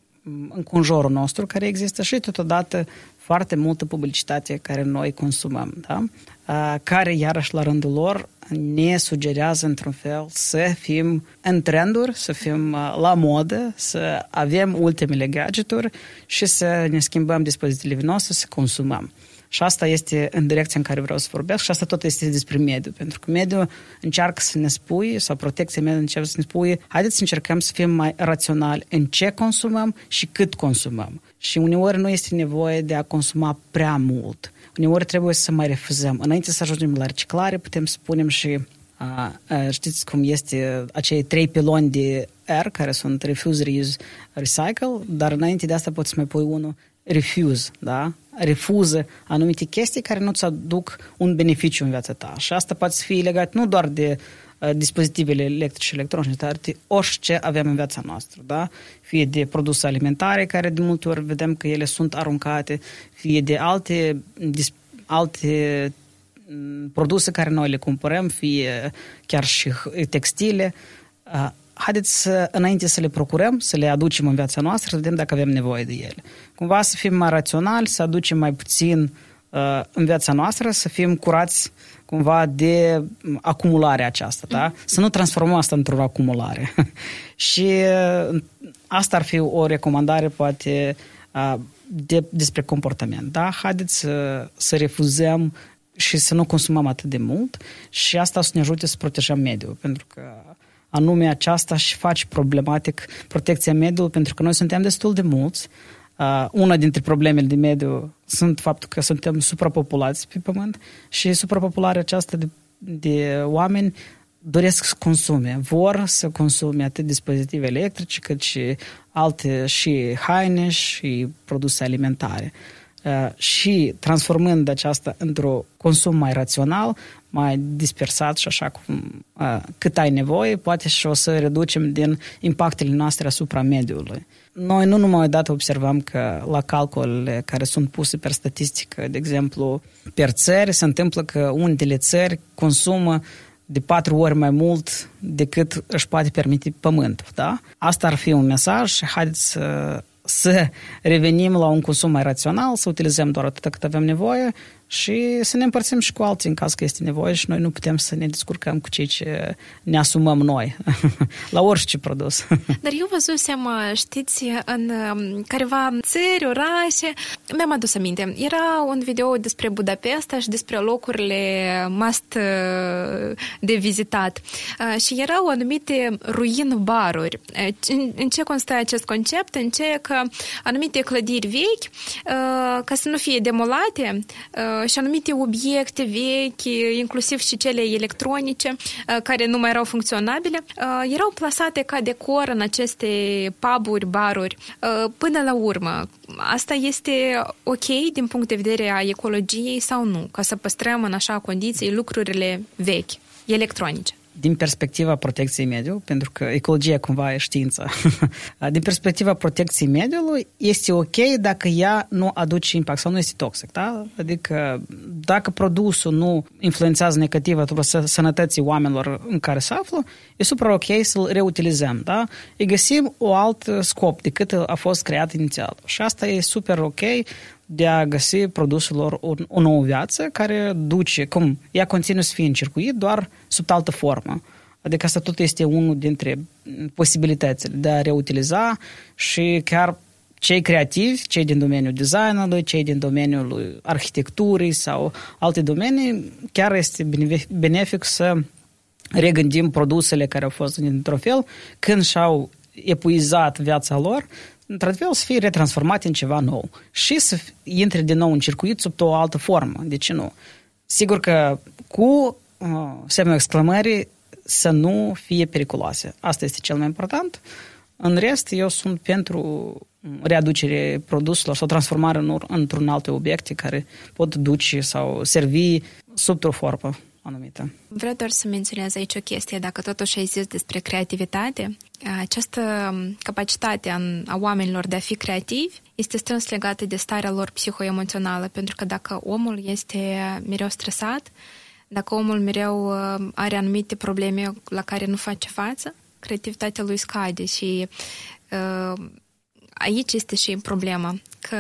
înconjurul nostru care există și totodată foarte multă publicitate care noi consumăm, da? Uh, care iarăși la rândul lor ne sugerează într-un fel să fim în trenduri, să fim uh, la modă, să avem ultimele gadgeturi și să ne schimbăm dispozitivele noastre, să consumăm. Și asta este în direcția în care vreau să vorbesc și asta tot este despre mediu, pentru că mediul încearcă să ne spui, sau protecția mediului încearcă să ne spui, haideți să încercăm să fim mai raționali în ce consumăm și cât consumăm. Și uneori nu este nevoie de a consuma prea mult uneori trebuie să mai refuzăm. Înainte să ajungem la reciclare, putem să spunem și a, a, știți cum este acei trei piloni de R care sunt refuse, reuse, recycle, dar înainte de asta poți să mai pui unul refuse, da? refuză anumite chestii care nu-ți aduc un beneficiu în viața ta. Și asta poate fi legat nu doar de uh, dispozitivele electrice și electronice, dar de orice avem în viața noastră, da? Fie de produse alimentare, care de multe ori vedem că ele sunt aruncate, fie de alte, alte mm, produse care noi le cumpărăm, fie chiar și textile. Uh, haideți să, înainte să le procurăm, să le aducem în viața noastră, să vedem dacă avem nevoie de ele. Cumva să fim mai raționali, să aducem mai puțin uh, în viața noastră, să fim curați cumva de acumularea aceasta, da? Să nu transformăm asta într-o acumulare. și uh, asta ar fi o recomandare, poate, uh, de, despre comportament, da? Haideți să, să refuzăm și să nu consumăm atât de mult și asta o să ne ajute să protejăm mediul, pentru că anume aceasta și face problematic protecția mediului, pentru că noi suntem destul de mulți. Uh, una dintre problemele de mediu sunt faptul că suntem suprapopulați pe pământ și suprapopularea aceasta de, de oameni doresc să consume, vor să consume atât dispozitive electrice cât și alte și haine și produse alimentare. Uh, și transformând aceasta într-o consum mai rațional, mai dispersat și așa cum uh, cât ai nevoie, poate și o să reducem din impactele noastre asupra mediului. Noi nu numai odată observăm că la calculele care sunt puse per statistică, de exemplu, per țări, se întâmplă că unele țări consumă de patru ori mai mult decât își poate permite pământul. Da? Asta ar fi un mesaj și haideți să, să revenim la un consum mai rațional, să utilizăm doar atât cât avem nevoie și să ne împărțim și cu alții în caz că este nevoie și noi nu putem să ne descurcăm cu cei ce ne asumăm noi, la orice produs. Dar eu văzusem, știți, în um, careva țări, orașe, mi-am adus aminte, era un video despre Budapesta și despre locurile must uh, de vizitat uh, și erau anumite ruin baruri. Uh, în ce constă acest concept? În ce că anumite clădiri vechi, ca să nu fie demolate, și anumite obiecte vechi, inclusiv și cele electronice, care nu mai erau funcționabile, erau plasate ca decor în aceste puburi, baruri. Până la urmă, asta este ok din punct de vedere a ecologiei sau nu? Ca să păstrăm în așa condiții lucrurile vechi, electronice din perspectiva protecției mediului, pentru că ecologia cumva e știință, din perspectiva protecției mediului, este ok dacă ea nu aduce impact sau nu este toxic, da? Adică dacă produsul nu influențează negativ asupra sănătății oamenilor în care se află, e super ok să-l reutilizăm, da? Îi găsim o alt scop decât a fost creat inițial. Și asta e super ok de a găsi produselor o, o nouă viață care duce, cum ea continuă să fie în circuit, doar sub altă formă. Adică asta tot este unul dintre posibilitățile de a reutiliza și chiar cei creativi, cei din domeniul designului, cei din domeniul arhitecturii sau alte domenii, chiar este benefic să regândim produsele care au fost într-un fel când și-au epuizat viața lor într-adevăr, să fie retransformat în ceva nou și să intre din nou în circuit sub o altă formă. De ce nu? Sigur că cu uh, semnul exclamării să nu fie periculoase. Asta este cel mai important. În rest, eu sunt pentru readucere produselor sau transformare în, într-un alte obiecte care pot duce sau servi sub o formă anumită. Vreau doar să menționez aici o chestie. Dacă totuși ai zis despre creativitate, această capacitate a oamenilor de a fi creativi este strâns legată de starea lor psihoemoțională, pentru că dacă omul este mereu stresat, dacă omul mereu uh, are anumite probleme la care nu face față, creativitatea lui scade și uh, aici este și problema, că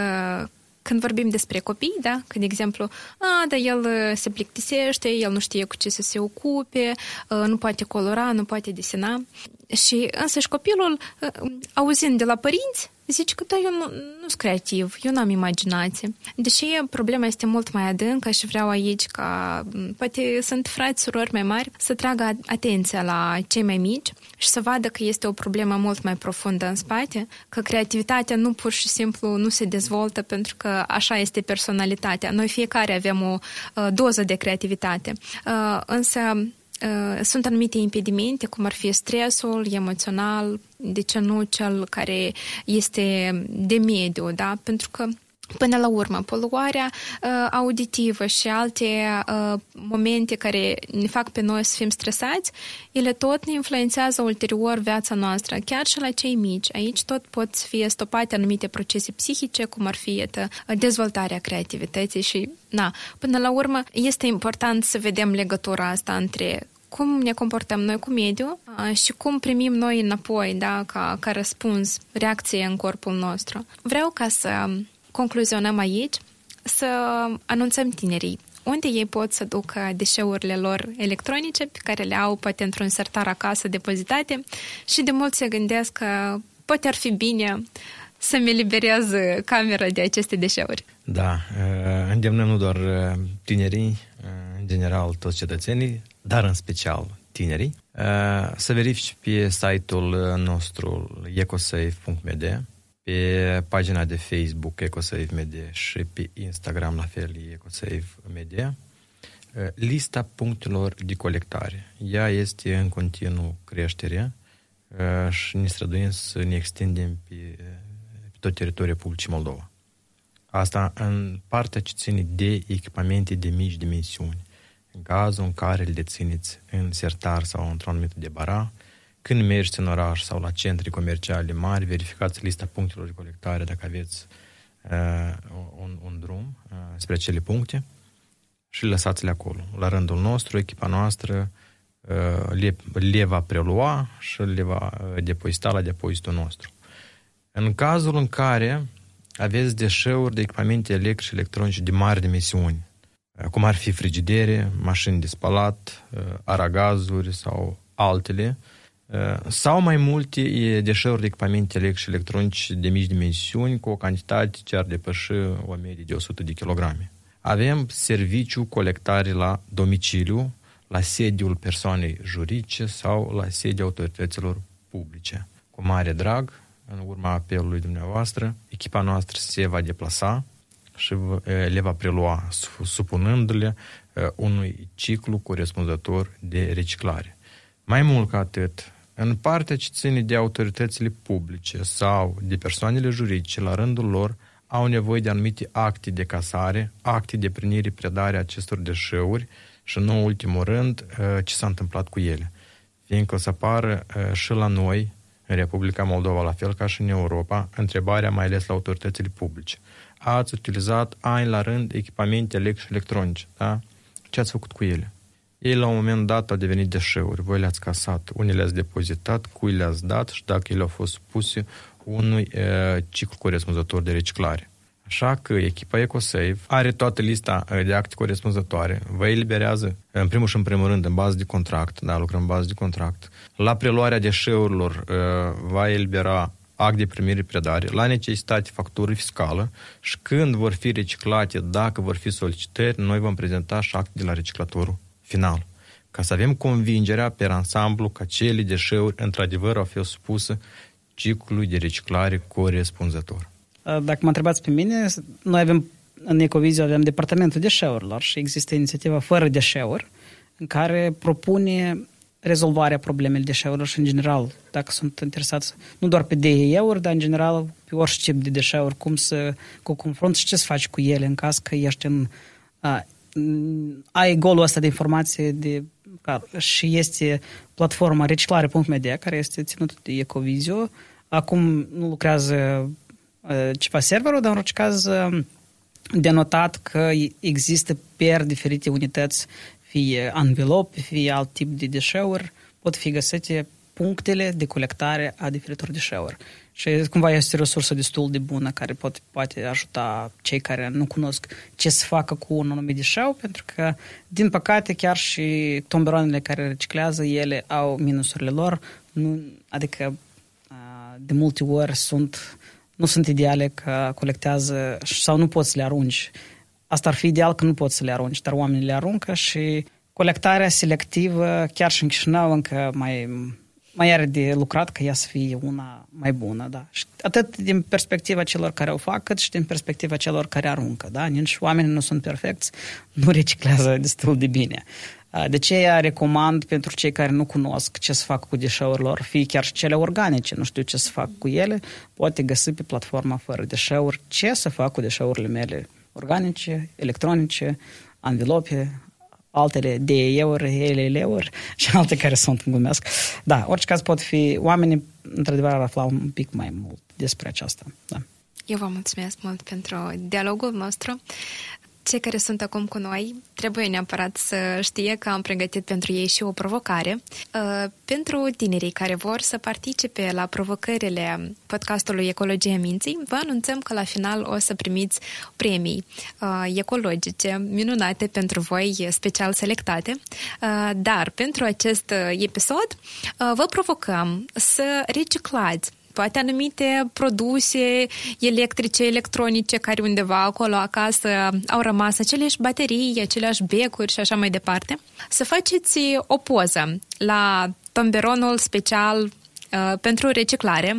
când vorbim despre copii, da, că, de exemplu, a, da, el uh, se plictisește, el nu știe cu ce să se ocupe, uh, nu poate colora, nu poate desena. Și însăși copilul, uh, auzind de la părinți, zice că da, eu nu, nu sunt creativ, eu n-am imaginație. Deși problema este mult mai adâncă și vreau aici ca poate sunt frați, surori mai mari să tragă atenția la cei mai mici și să vadă că este o problemă mult mai profundă în spate, că creativitatea nu pur și simplu nu se dezvoltă pentru că așa este personalitatea. Noi fiecare avem o uh, doză de creativitate. Uh, însă uh, sunt anumite impedimente, cum ar fi stresul emoțional, de ce nu cel care este de mediu, da? Pentru că Până la urmă, poluarea uh, auditivă și alte uh, momente care ne fac pe noi să fim stresați, ele tot ne influențează ulterior viața noastră, chiar și la cei mici. Aici tot pot fi stopate anumite procese psihice, cum ar fi etă, dezvoltarea creativității și, na, până la urmă, este important să vedem legătura asta între cum ne comportăm noi cu mediul uh, și cum primim noi înapoi, da, ca, ca răspuns, reacție în corpul nostru. Vreau ca să concluzionăm aici, să anunțăm tinerii unde ei pot să ducă deșeurile lor electronice pe care le au poate într-un sertar acasă depozitate și de mult se gândesc că poate ar fi bine să-mi eliberez camera de aceste deșeuri. Da, uh, îndemnăm nu doar uh, tinerii, uh, în general toți cetățenii, dar în special tinerii, să verifici pe site-ul nostru ecosafe.md, pe pagina de Facebook EcoSafe Media și pe Instagram la fel EcoSafe Media, lista punctelor de colectare. Ea este în continuu creștere și ne străduim să ne extindem pe, pe tot teritoriul Republicii Moldova. Asta în partea ce ține de echipamente de mici dimensiuni. În cazul în care le dețineți în sertar sau într-o anumită de bara, când mergeți în oraș sau la centri comerciale mari, verificați lista punctelor de colectare dacă aveți uh, un, un drum uh, spre cele puncte și lăsați-le acolo. La rândul nostru, echipa noastră uh, le, le va prelua și le va uh, depozita la depozitul nostru. În cazul în care aveți deșeuri de echipamente electrice și electronice de mari dimensiuni, uh, cum ar fi frigidere, mașini de spălat, aragazuri sau altele, sau mai multe deșeuri de echipamente electrice și electronice de mici dimensiuni cu o cantitate ce ar depăși o medie de 100 de kilograme. Avem serviciu colectare la domiciliu, la sediul persoanei juridice sau la sediul autorităților publice. Cu mare drag, în urma apelului dumneavoastră, echipa noastră se va deplasa și le va prelua, supunându-le unui ciclu corespunzător de reciclare. Mai mult ca atât, în partea ce ține de autoritățile publice sau de persoanele juridice, la rândul lor, au nevoie de anumite acte de casare, acte de primire, predare acestor deșeuri și, în ultimul rând, uh, ce s-a întâmplat cu ele. Fiindcă o să apară uh, și la noi, în Republica Moldova, la fel ca și în Europa, întrebarea mai ales la autoritățile publice. Ați utilizat ani la rând echipamente electrice electronice, da? Ce ați făcut cu ele? Ei la un moment dat au devenit deșeuri, voi le-ați casat, unii le-ați depozitat, cui le-ați dat și dacă ele au fost puse unui uh, ciclu corespunzător de reciclare. Așa că echipa EcoSave are toată lista de acte corespunzătoare, vă eliberează, în primul și în primul rând, în bază de contract, da, lucrăm în bază de contract. La preluarea deșeurilor va elibera act de primire predare, la necesitate factură fiscală și când vor fi reciclate, dacă vor fi solicitări, noi vom prezenta și act de la reciclatorul final. Ca să avem convingerea pe ansamblu că cele deșeuri într-adevăr au fost supuse ciclului de reciclare corespunzător. Dacă mă întrebați pe mine, noi avem în Ecovizio avem departamentul deșeurilor și există inițiativa Fără deșeuri, în care propune rezolvarea problemei deșeurilor și în general, dacă sunt interesați, nu doar pe DE-uri, dar în general pe orice tip de deșeuri, cum să cu confrunt și ce să faci cu ele în caz că ești în a, ai golul ăsta de informație de, și este platforma reciclare.media, care este ținută de Ecovizio. Acum nu lucrează ceva serverul, dar în orice caz denotat că există per diferite unități, fie anvelope, fie alt tip de deșeuri, pot fi găsite punctele de colectare a diferitor deșeuri. Și cumva este o resursă destul de bună care pot, poate ajuta cei care nu cunosc ce să facă cu un anumit deșeu, pentru că, din păcate, chiar și tomberoanele care reciclează, ele au minusurile lor, nu, adică de multe ori sunt, nu sunt ideale că colectează sau nu poți să le arunci. Asta ar fi ideal că nu poți să le arunci, dar oamenii le aruncă și colectarea selectivă, chiar și în Chișinău, încă mai mai are de lucrat ca ea să fie una mai bună, da. Și atât din perspectiva celor care o fac, cât și din perspectiva celor care aruncă, da. Nici oamenii nu sunt perfecți, nu reciclează destul de bine. De ce ea recomand pentru cei care nu cunosc ce să fac cu deșeurile lor, fie chiar și cele organice, nu știu ce să fac cu ele, poate găsi pe platforma fără deșeuri ce să fac cu deșeurile mele organice, electronice, anvelope, altele de euri, ele euri și alte care sunt glumesc. Da, orice caz pot fi, oamenii într-adevăr ar afla un pic mai mult despre aceasta. Da. Eu vă mulțumesc mult pentru dialogul nostru cei care sunt acum cu noi trebuie neapărat să știe că am pregătit pentru ei și o provocare. Uh, pentru tinerii care vor să participe la provocările podcastului Ecologia Minții, vă anunțăm că la final o să primiți premii uh, ecologice minunate pentru voi, special selectate. Uh, dar pentru acest episod vă provocăm să reciclați poate anumite produse electrice, electronice care undeva acolo acasă au rămas aceleași baterii, aceleași becuri și așa mai departe, să faceți o poză la tomberonul special pentru reciclare,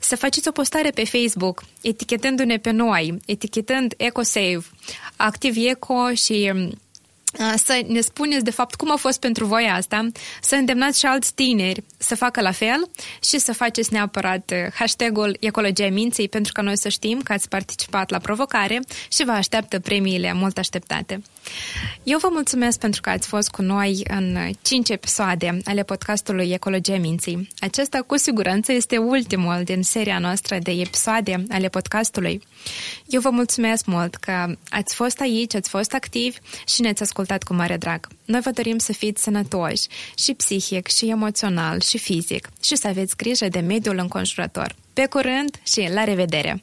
să faceți o postare pe Facebook, etichetându-ne pe noi, etichetând EcoSave, Activ Eco și să ne spuneți de fapt cum a fost pentru voi asta, să îndemnați și alți tineri să facă la fel și să faceți neapărat hashtagul Ecologia Minții pentru ca noi să știm că ați participat la provocare și vă așteaptă premiile mult așteptate. Eu vă mulțumesc pentru că ați fost cu noi în 5 episoade ale podcastului Ecologia Minții. Acesta cu siguranță este ultimul din seria noastră de episoade ale podcastului. Eu vă mulțumesc mult că ați fost aici, ați fost activi și ne-ați ascultat cu mare drag. Noi vă dorim să fiți sănătoși și psihic, și emoțional, și fizic și să aveți grijă de mediul înconjurător. Pe curând și la revedere!